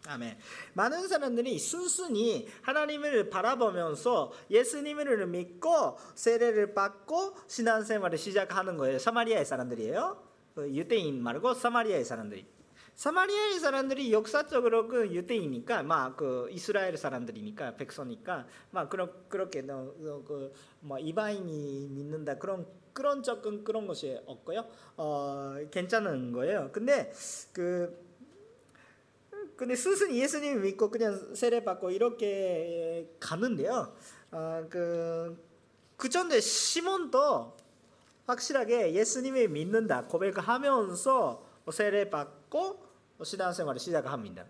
아멘. 많은 사람들이 순순히 하나님을 바라보면서 예수님을 믿고 세례를 받고 신앙생활을 시작하는 거예요. 사마리아의 사람들이에요. 그 유대인 말고 사마리아의 사람들이. 사마리아의 사람들이 역사적으로 그 유대이니까 막 그 이스라엘 사람들이니까 백성이니까 막 그런 그렇게 그뭐 이방인이 믿는다 그런 그런 접근 그런 것이 없고요. 어 괜찮은 거예요. 근데 그 근데 스승 예수님 믿고 그냥 세례 받고 이렇게 가는데요. 어, 그 그전에 시몬도 확실하게 예수님을 믿는다 고백하면서 세례 받고 신앙생활을 시작합니다.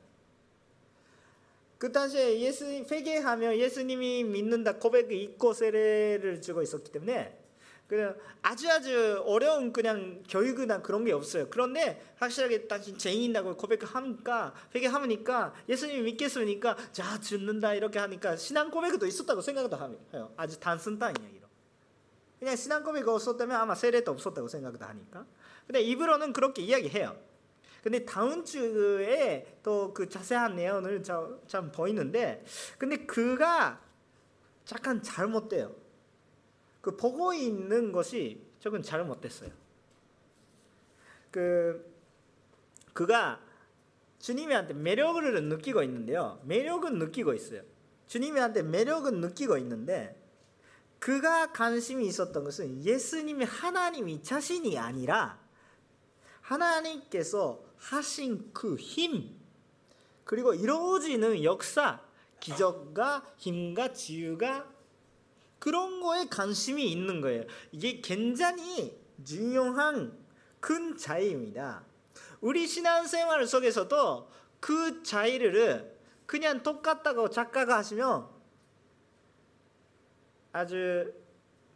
그 당시에 예수님 회개하면 예수님이 믿는다 고백 있고 세례를 주고 있었기 때문에 그냥 아주 아주 어려운 그냥 교육이나 그런 게 없어요. 그런데 확실하게 당신 죄인이라고 고백하니까 회개하니까 예수님 믿겠으니까 자 죽는다 이렇게 하니까 신앙 고백도 있었다고 생각도 해요. 아주 단순한 이야기로. 그냥 신앙 고백이 없었다면 아마 세례도 없었다고 생각도 하니까. 근데 입으로는 그렇게 이야기해요. 근데 다음 주에 또 그 자세한 내용을 참 보이는데 근데 그가 잠깐 잘못돼요. 그 보고 있는 것이 조금 잘못됐어요. 그 그가 주님한테 매력을 느끼고 있는데요. 매력은 느끼고 있어요. 주님한테 매력은 느끼고 있는데 그가 관심이 있었던 것은 예수님이 하나님이 자신이 아니라 하나님께서 하신 그 힘, 그리고 이루어지는 역사, 기적과 힘과 지유가 그런 거에 관심이 있는 거예요. 이게 굉장히 중요한 큰 차이입니다. 우리 신앙생활 속에서도 그 차이를 그냥 똑같다고 작가가 하시면 아주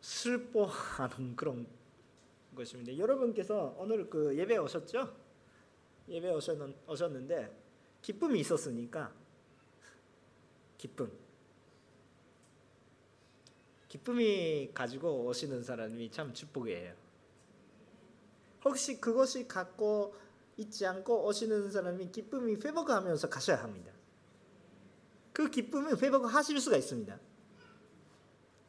슬퍼하는 그런 것입니다. 여러분께서 오늘 그 예배 오셨죠? 예배 오셨는데 기쁨이 있었으니까 기쁨 기쁨이 가지고 오시는 사람이 참 축복이에요. 혹시 그것이 갖고 있지 않고 오시는 사람이 기쁨이 회복하면서 가셔야 합니다. 그 기쁨을 회복하실 수가 있습니다.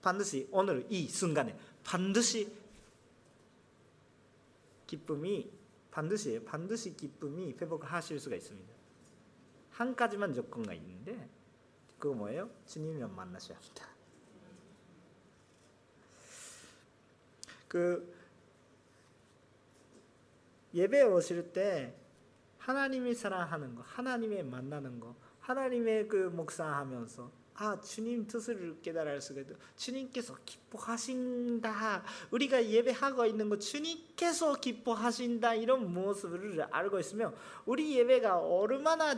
반드시 오늘 이 순간에 반드시 기쁨이 반드시 반드시 기쁨이 회복하실 수가 있습니다. 한 가지만 조건가 있는데 그거 뭐예요? 주님을 만나셔야 합니다. 그 예배 오실 때 하나님이 사랑하는 거, 하나님의 만나는 거, 하나님의 그 묵상하면서 아 주님 뜻을 깨달을 수가 있다. 주님께서 기뻐하신다. 우리가 예배하고 있는 거 주님께서 기뻐하신다 이런 모습을 알고 있으면 우리 예배가 얼마나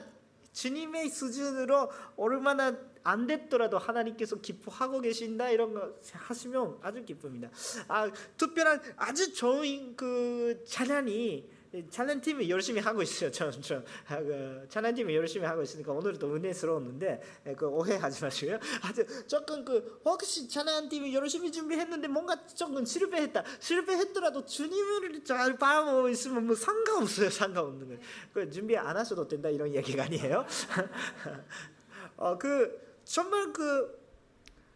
주님의 수준으로 얼마나 안 됐더라도 하나님께서 기뻐하고 계신다 이런 거 하시면 아주 기쁩니다. 아 특별한 아주 좋은 그 찬양이 찬양 팀이 열심히 하고 있어요. 저, 저, 그, 찬양 팀이 열심히 하고 있으니까 오늘도 은혜스러웠는데 예, 그 오해하지 마시고요. 아주 조금 그 혹시 찬양 팀이 열심히 준비했는데 뭔가 조금 실패했다. 실패했더라도 주님을 잘 바라보고 있으면 뭐 상관없어요. 상관없는 거예요. 그 준비 안 하셔도 된다 이런 얘기가 아니에요. 어, 그 정말 그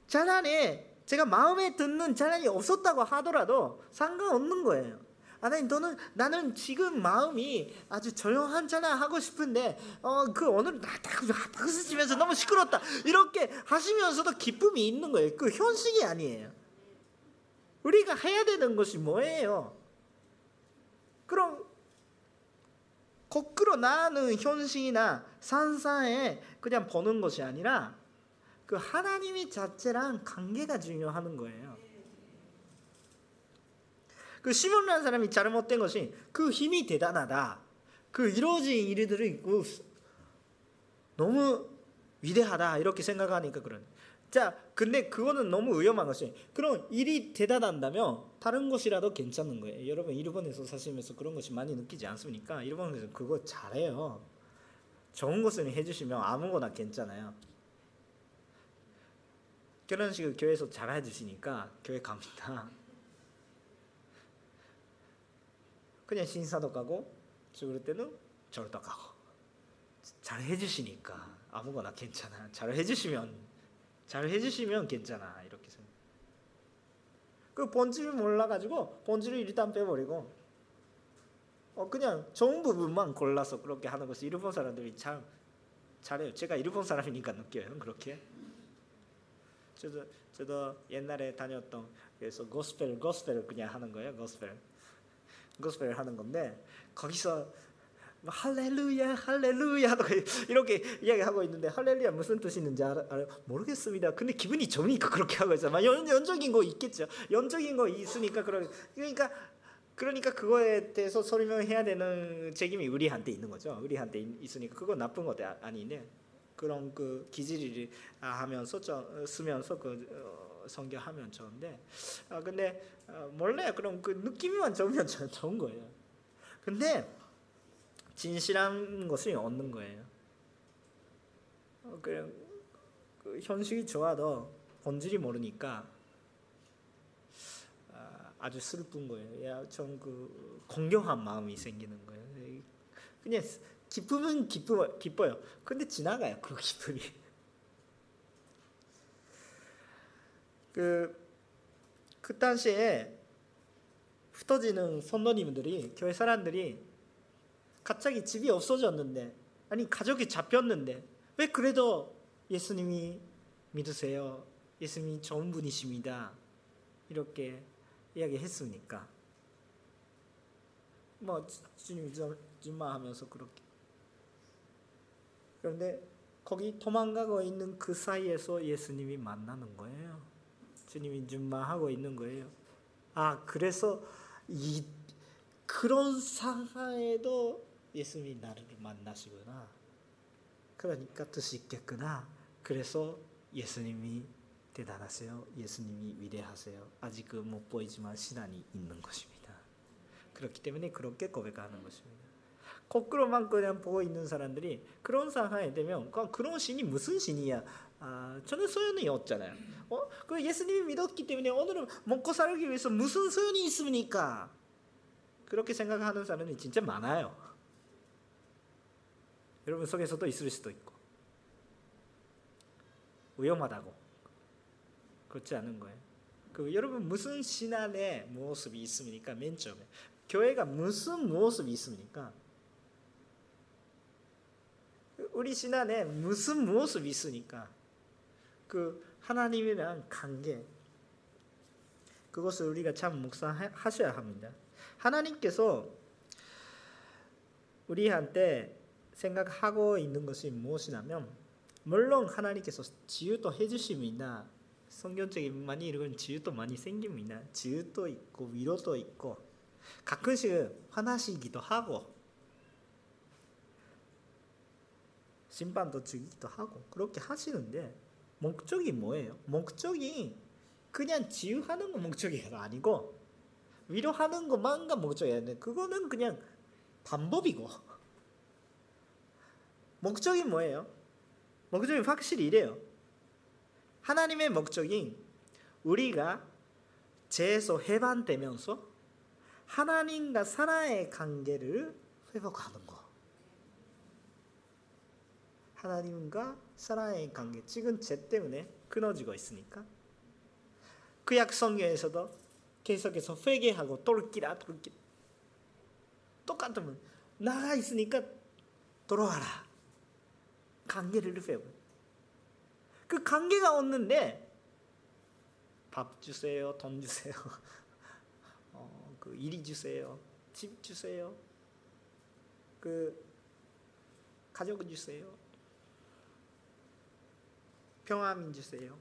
찬양에 제가 마음에 드는 찬양이 없었다고 하더라도 상관없는 거예요. 하나님 너는 나는 지금 마음이 아주 조용한 찬양 하고 싶은데 어그 오늘 나딱 박수 치면서 너무 시끄럽다 이렇게 하시면서도 기쁨이 있는 거예요. 그 현실이 아니에요. 우리가 해야 되는 것이 뭐예요? 그럼 거꾸로 나는 현실이나 산사에 그냥 보는 것이 아니라 그 하나님이 자체랑 관계가 중요하는 거예요. 그 시몬이라는 사람이 잘못된 것이 그 힘이 대단하다. 그 이루어진 일들이 너무 위대하다 이렇게 생각하니까 그런. 자, 근데 그거는 너무 위험한 것이 그런 일이 대단한다면 다른 것이라도 괜찮은 거예요. 여러분 일본에서 사시면서 그런 것이 많이 느끼지 않습니까? 일본에서 그거 잘해요. 좋은 것을 해주시면 아무거나 괜찮아요. 결혼식을 교회에서 잘 해주시니까 교회 갑니다. 그냥 신사도 가고 죽을 때는 절도 가고 잘 해주시니까 아무거나 괜찮아. 잘 해주시면 잘 해주시면 괜찮아 이렇게 생각. 그 본질을 몰라가지고 본질을 일단 빼버리고 어 그냥 좋은 부분만 골라서 그렇게 하는 것이 일본 사람들이 참 잘해요. 제가 일본 사람이니까 느껴요. 그렇게. 저도 저도 옛날에 다녔던 그래서 gospel gospel 그냥 하는 거예요. gospel gospel 하는 건데 거기서 할렐루야 할렐루야 이렇게 이야기하고 있는데 할렐루야 무슨 뜻이 있는지 알아, 알아? 모르겠습니다. 근데 기분이 좋으니까 그렇게 하고 있잖아. 영, 영적인 거 있겠죠. 영적인 거 있으니까 그러, 그러니까 그러니까 그거에 대해서 설명해야 되는 책임이 우리한테 있는 거죠. 우리한테 있으니까 그거 나쁜 것도 아, 아니네. 그런 그 기질을 하면서 저, 쓰면서 그 어, 성경하면 좋은데 아 근데 어, 몰라요. 그럼 그 느낌이만 좋으면 좋은 거예요. 근데 진실한 것을 얻는 거예요. 어, 그냥 그 현실이 좋아도 본질이 모르니까 아, 주 슬픈 거예요. 야, 좀그 공경한 마음이 생기는 거예요. 그냥 기쁨은 기쁨 기뻐요. 근데 지나가요 그 기쁨이. 그, 그 당시에 흩어지는 선노님들이 교회 사람들이 갑자기 집이 없어졌는데 아니 가족이 잡혔는데 왜 그래도 예수님이 믿으세요. 예수님이 좋은 분이십니다. 이렇게 이야기했으니까 뭐 주님이 준마하면서 그렇게 그런데 거기 도망가고 있는 그 사이에서 예수님이 만나는 거예요. 주님이 준마하고 있는 거예요. 아 그래서 이 그런 상황에도 예수님이 나를 만나시구나. 그러니까 뜻이 있겠구나. 그래서 예수님이 대단하세요. 예수님이 위대하세요. 아직은 못 보이지만 신앙이 있는 것입니다. 그렇기 때문에 그렇게 고백하는 것입니다. 거꾸로만 그냥 보고 있는 사람들이 그런 상황에 되면 그런 신이 무슨 신이야? 아, 저는 소연이 없잖아요. 어? 그 예수님이 믿었기 때문에 오늘은 먹고 살기 위해서 무슨 소연이 있습니까? 그렇게 생각하는 사람이 진짜 많아요. 여러분 속에서도 있을 수도 있고 위험하다고 그렇지 않은 거예요. 그 여러분 무슨 신앙의 모습이 있습니까? 맨 처음에 교회가 무슨 모습이 있습니까? 우리 신앙에 무슨 모습이 있으니까 그 하나님이랑 관계 그것을 우리가 참 묵상하셔야 합니다. 하나님께서 우리한테 생각하고 있는 것이 무엇이냐면 물론 하나님께서 지유도 해주십니다. 성경적인 많이 읽으면 지유도 많이 생깁니다. 지유도 있고 위로도 있고 가끔씩 화나시기도 하고 심판도 주기도 하고 그렇게 하시는데 목적이 뭐예요? 목적이 그냥 지유하는 거 목적이 아니고 위로하는 것만가 목적이 아니에요. 그거는 그냥 방법이고 목적이 뭐예요? 목적이 확실히 이래요. 하나님의 목적이 우리가 죄에서 해반되면서 하나님과 사나의 관계를 회복하는 거. 하나님과 사나의 관계. 지금 죄 때문에 끊어지고 있으니까. 그약 성경에서도 계속해서 회개하고 돌기라 돌기. 똑같으면 나가 있으니까 돌아와라. 관계를 회복. 그 관계가 없는데 밥 주세요, 돈 주세요, 어, 그 일이 주세요, 집 주세요, 그 가족 주세요, 평화민 주세요.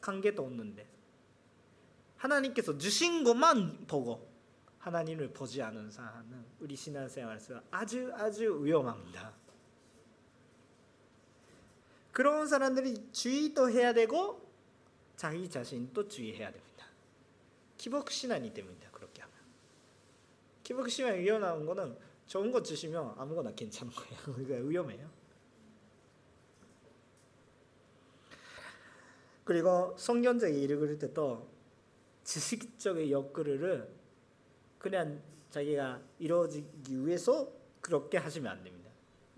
관계도 없는데 하나님께서 주신 것만 보고 하나님을 보지 않은 사람은 우리 신앙생활에서 아주 아주 위험합니다. 그런 사람들이 주의도 해야 되고 자기 자신도 주의해야 됩니다. 기복 신앙이 됩니다. 그렇게 하면 기복 신앙이 위험한 거는 좋은 거 주시면 아무거나 괜찮은 거예요. 그러니까 위험해요. 그리고 성경적인 읽을 때도 지식적인 역그를 그냥 자기가 이루어지기 위해서 그렇게 하시면 안 됩니다.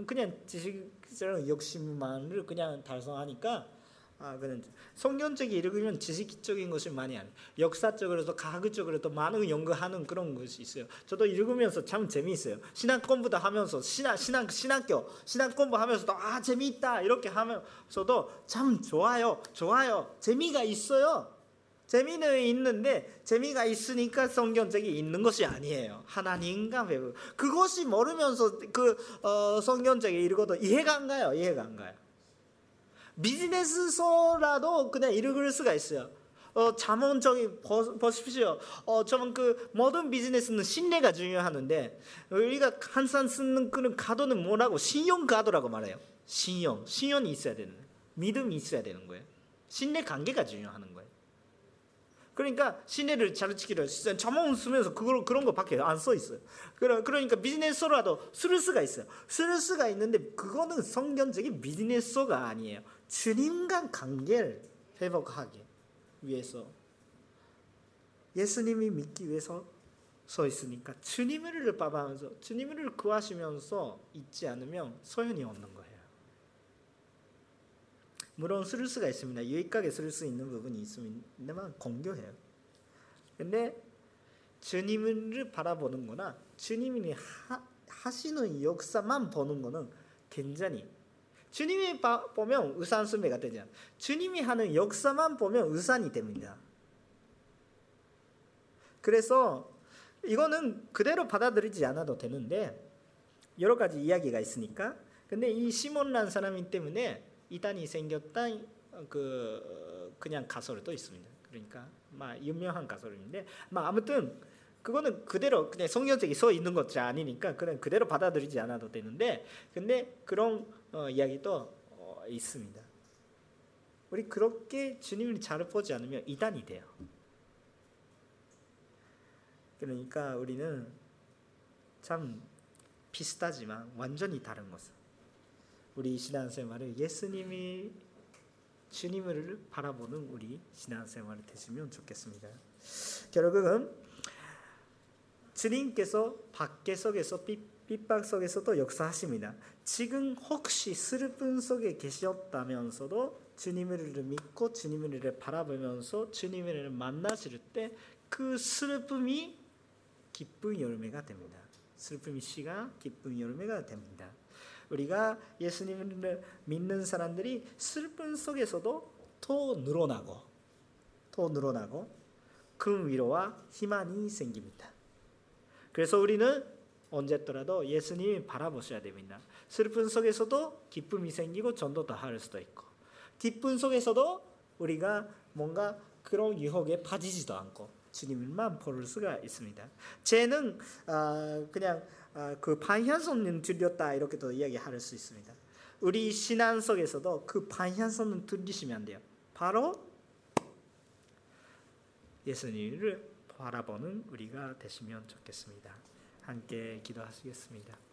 그냥 지식적인 욕심만을 그냥 달성하니까 아 그는 성경책 읽으면 지식적인 것이 많이 안 역사적으로도 과학적으로도 많은 연구하는 그런 것이 있어요. 저도 읽으면서 참 재미있어요. 신학 공부도 하면서 신학 신학 신학교 신학 공부하면서도 아 재미있다 이렇게 하면서도 참 좋아요 좋아요 재미가 있어요. 재미는 있는데 재미가 있으니까 성경책이 있는 것이 아니에요. 하나님과 배우 그것이 모르면서 그 어, 성경책을 읽어도 이해가 안 가요. 이해가 안 가요. 비즈니스서라도 그냥 읽을 수가 있어요. 어, 보, 보십시오. 어, 저는 그 모든 비즈니스는 신뢰가 중요하는데 우리가 항상 쓰는 그런 가도는 뭐라고 신용 가도라고 말해요. 신용, 신용이 있어야 되는, 믿음이 있어야 되는 거예요. 신뢰 관계가 중요하는 거예요. 그러니까 신뢰를 잘 지키려 잠언 쓰면서 그걸 그런 거밖에 안 써 있어요. 그러니까 비즈니스서라도 쓸 수가 있어요. 쓸 수가 있는데 그거는 성경적인 비즈니스서가 아니에요. 주님과 관계를 회복하기 위해서 예수님이 믿기 위해서 서 있으니까 주님을 바라면서 주님을 구하시면서 있지 않으면 소용이 없는 거예요. 물론 쓸 수가 있습니다. 유익하게 쓸 수 있는 부분이 있습니다만 공교해요. 근데 주님을 바라보는 거나 주님이 하, 하시는 역사만 보는 거는 굉장히 주님이 바, 보면 되지 않아요. 주님이 하는 역사만 보면 의산이 됩니다. 그래서 이거는 그대로 받아들이지 않아도 되는데 여러 가지 이야기가 있으니까 근데 이 시몬란 사람이 때문에 이단이 생겼다 그 그냥 가설도 있습니다. 그러니까 막 유명한 가설인데 막 아무튼 그거는 그대로 그냥 성경책에 써 있는 것이 아니니까 그냥 그대로 받아들이지 않아도 되는데 근데 그런 어, 이야기도 어, 있습니다. 우리 그렇게 주님을 잘 보지 않으면 이단이 돼요. 그러니까 우리는 참 비슷하지만 완전히 다른 것을 우리 신앙생활을 예수님이 주님을 바라보는 우리 신앙생활이 되시면 좋겠습니다. 결국은 주님께서 밖에 속에서 핍박 속에서도 역사하십니다. 지금 혹시 슬픔 속에 계셨다면서도 주님을 믿고 주님을 바라보면서 주님을 만나실 때 그 슬픔이 기쁜 열매가 됩니다. 슬픔이 씨가 기쁜 열매가 됩니다. 우리가 예수님을 믿는 사람들이 슬픔 속에서도 더 늘어나고 더 늘어나고 큰 위로와 희망이 생깁니다. 그래서 우리는 언제더라도 예수님 바라보셔야 됩니다. 슬픔 속에서도 기쁨이 생기고 전도도 할 수도 있고 기쁨 속에서도 우리가 뭔가 그런 유혹에 빠지지도 않고 주님만 볼 수가 있습니다. 쟤는 어, 그냥 어, 그 반향성은 들렸다 이렇게도 이야기할 수 있습니다. 우리 신앙 속에서도 그 반향성은 들리시면 안 돼요. 바로 예수님을 바라보는 우리가 되시면 좋겠습니다. 함께 기도하시겠습니다.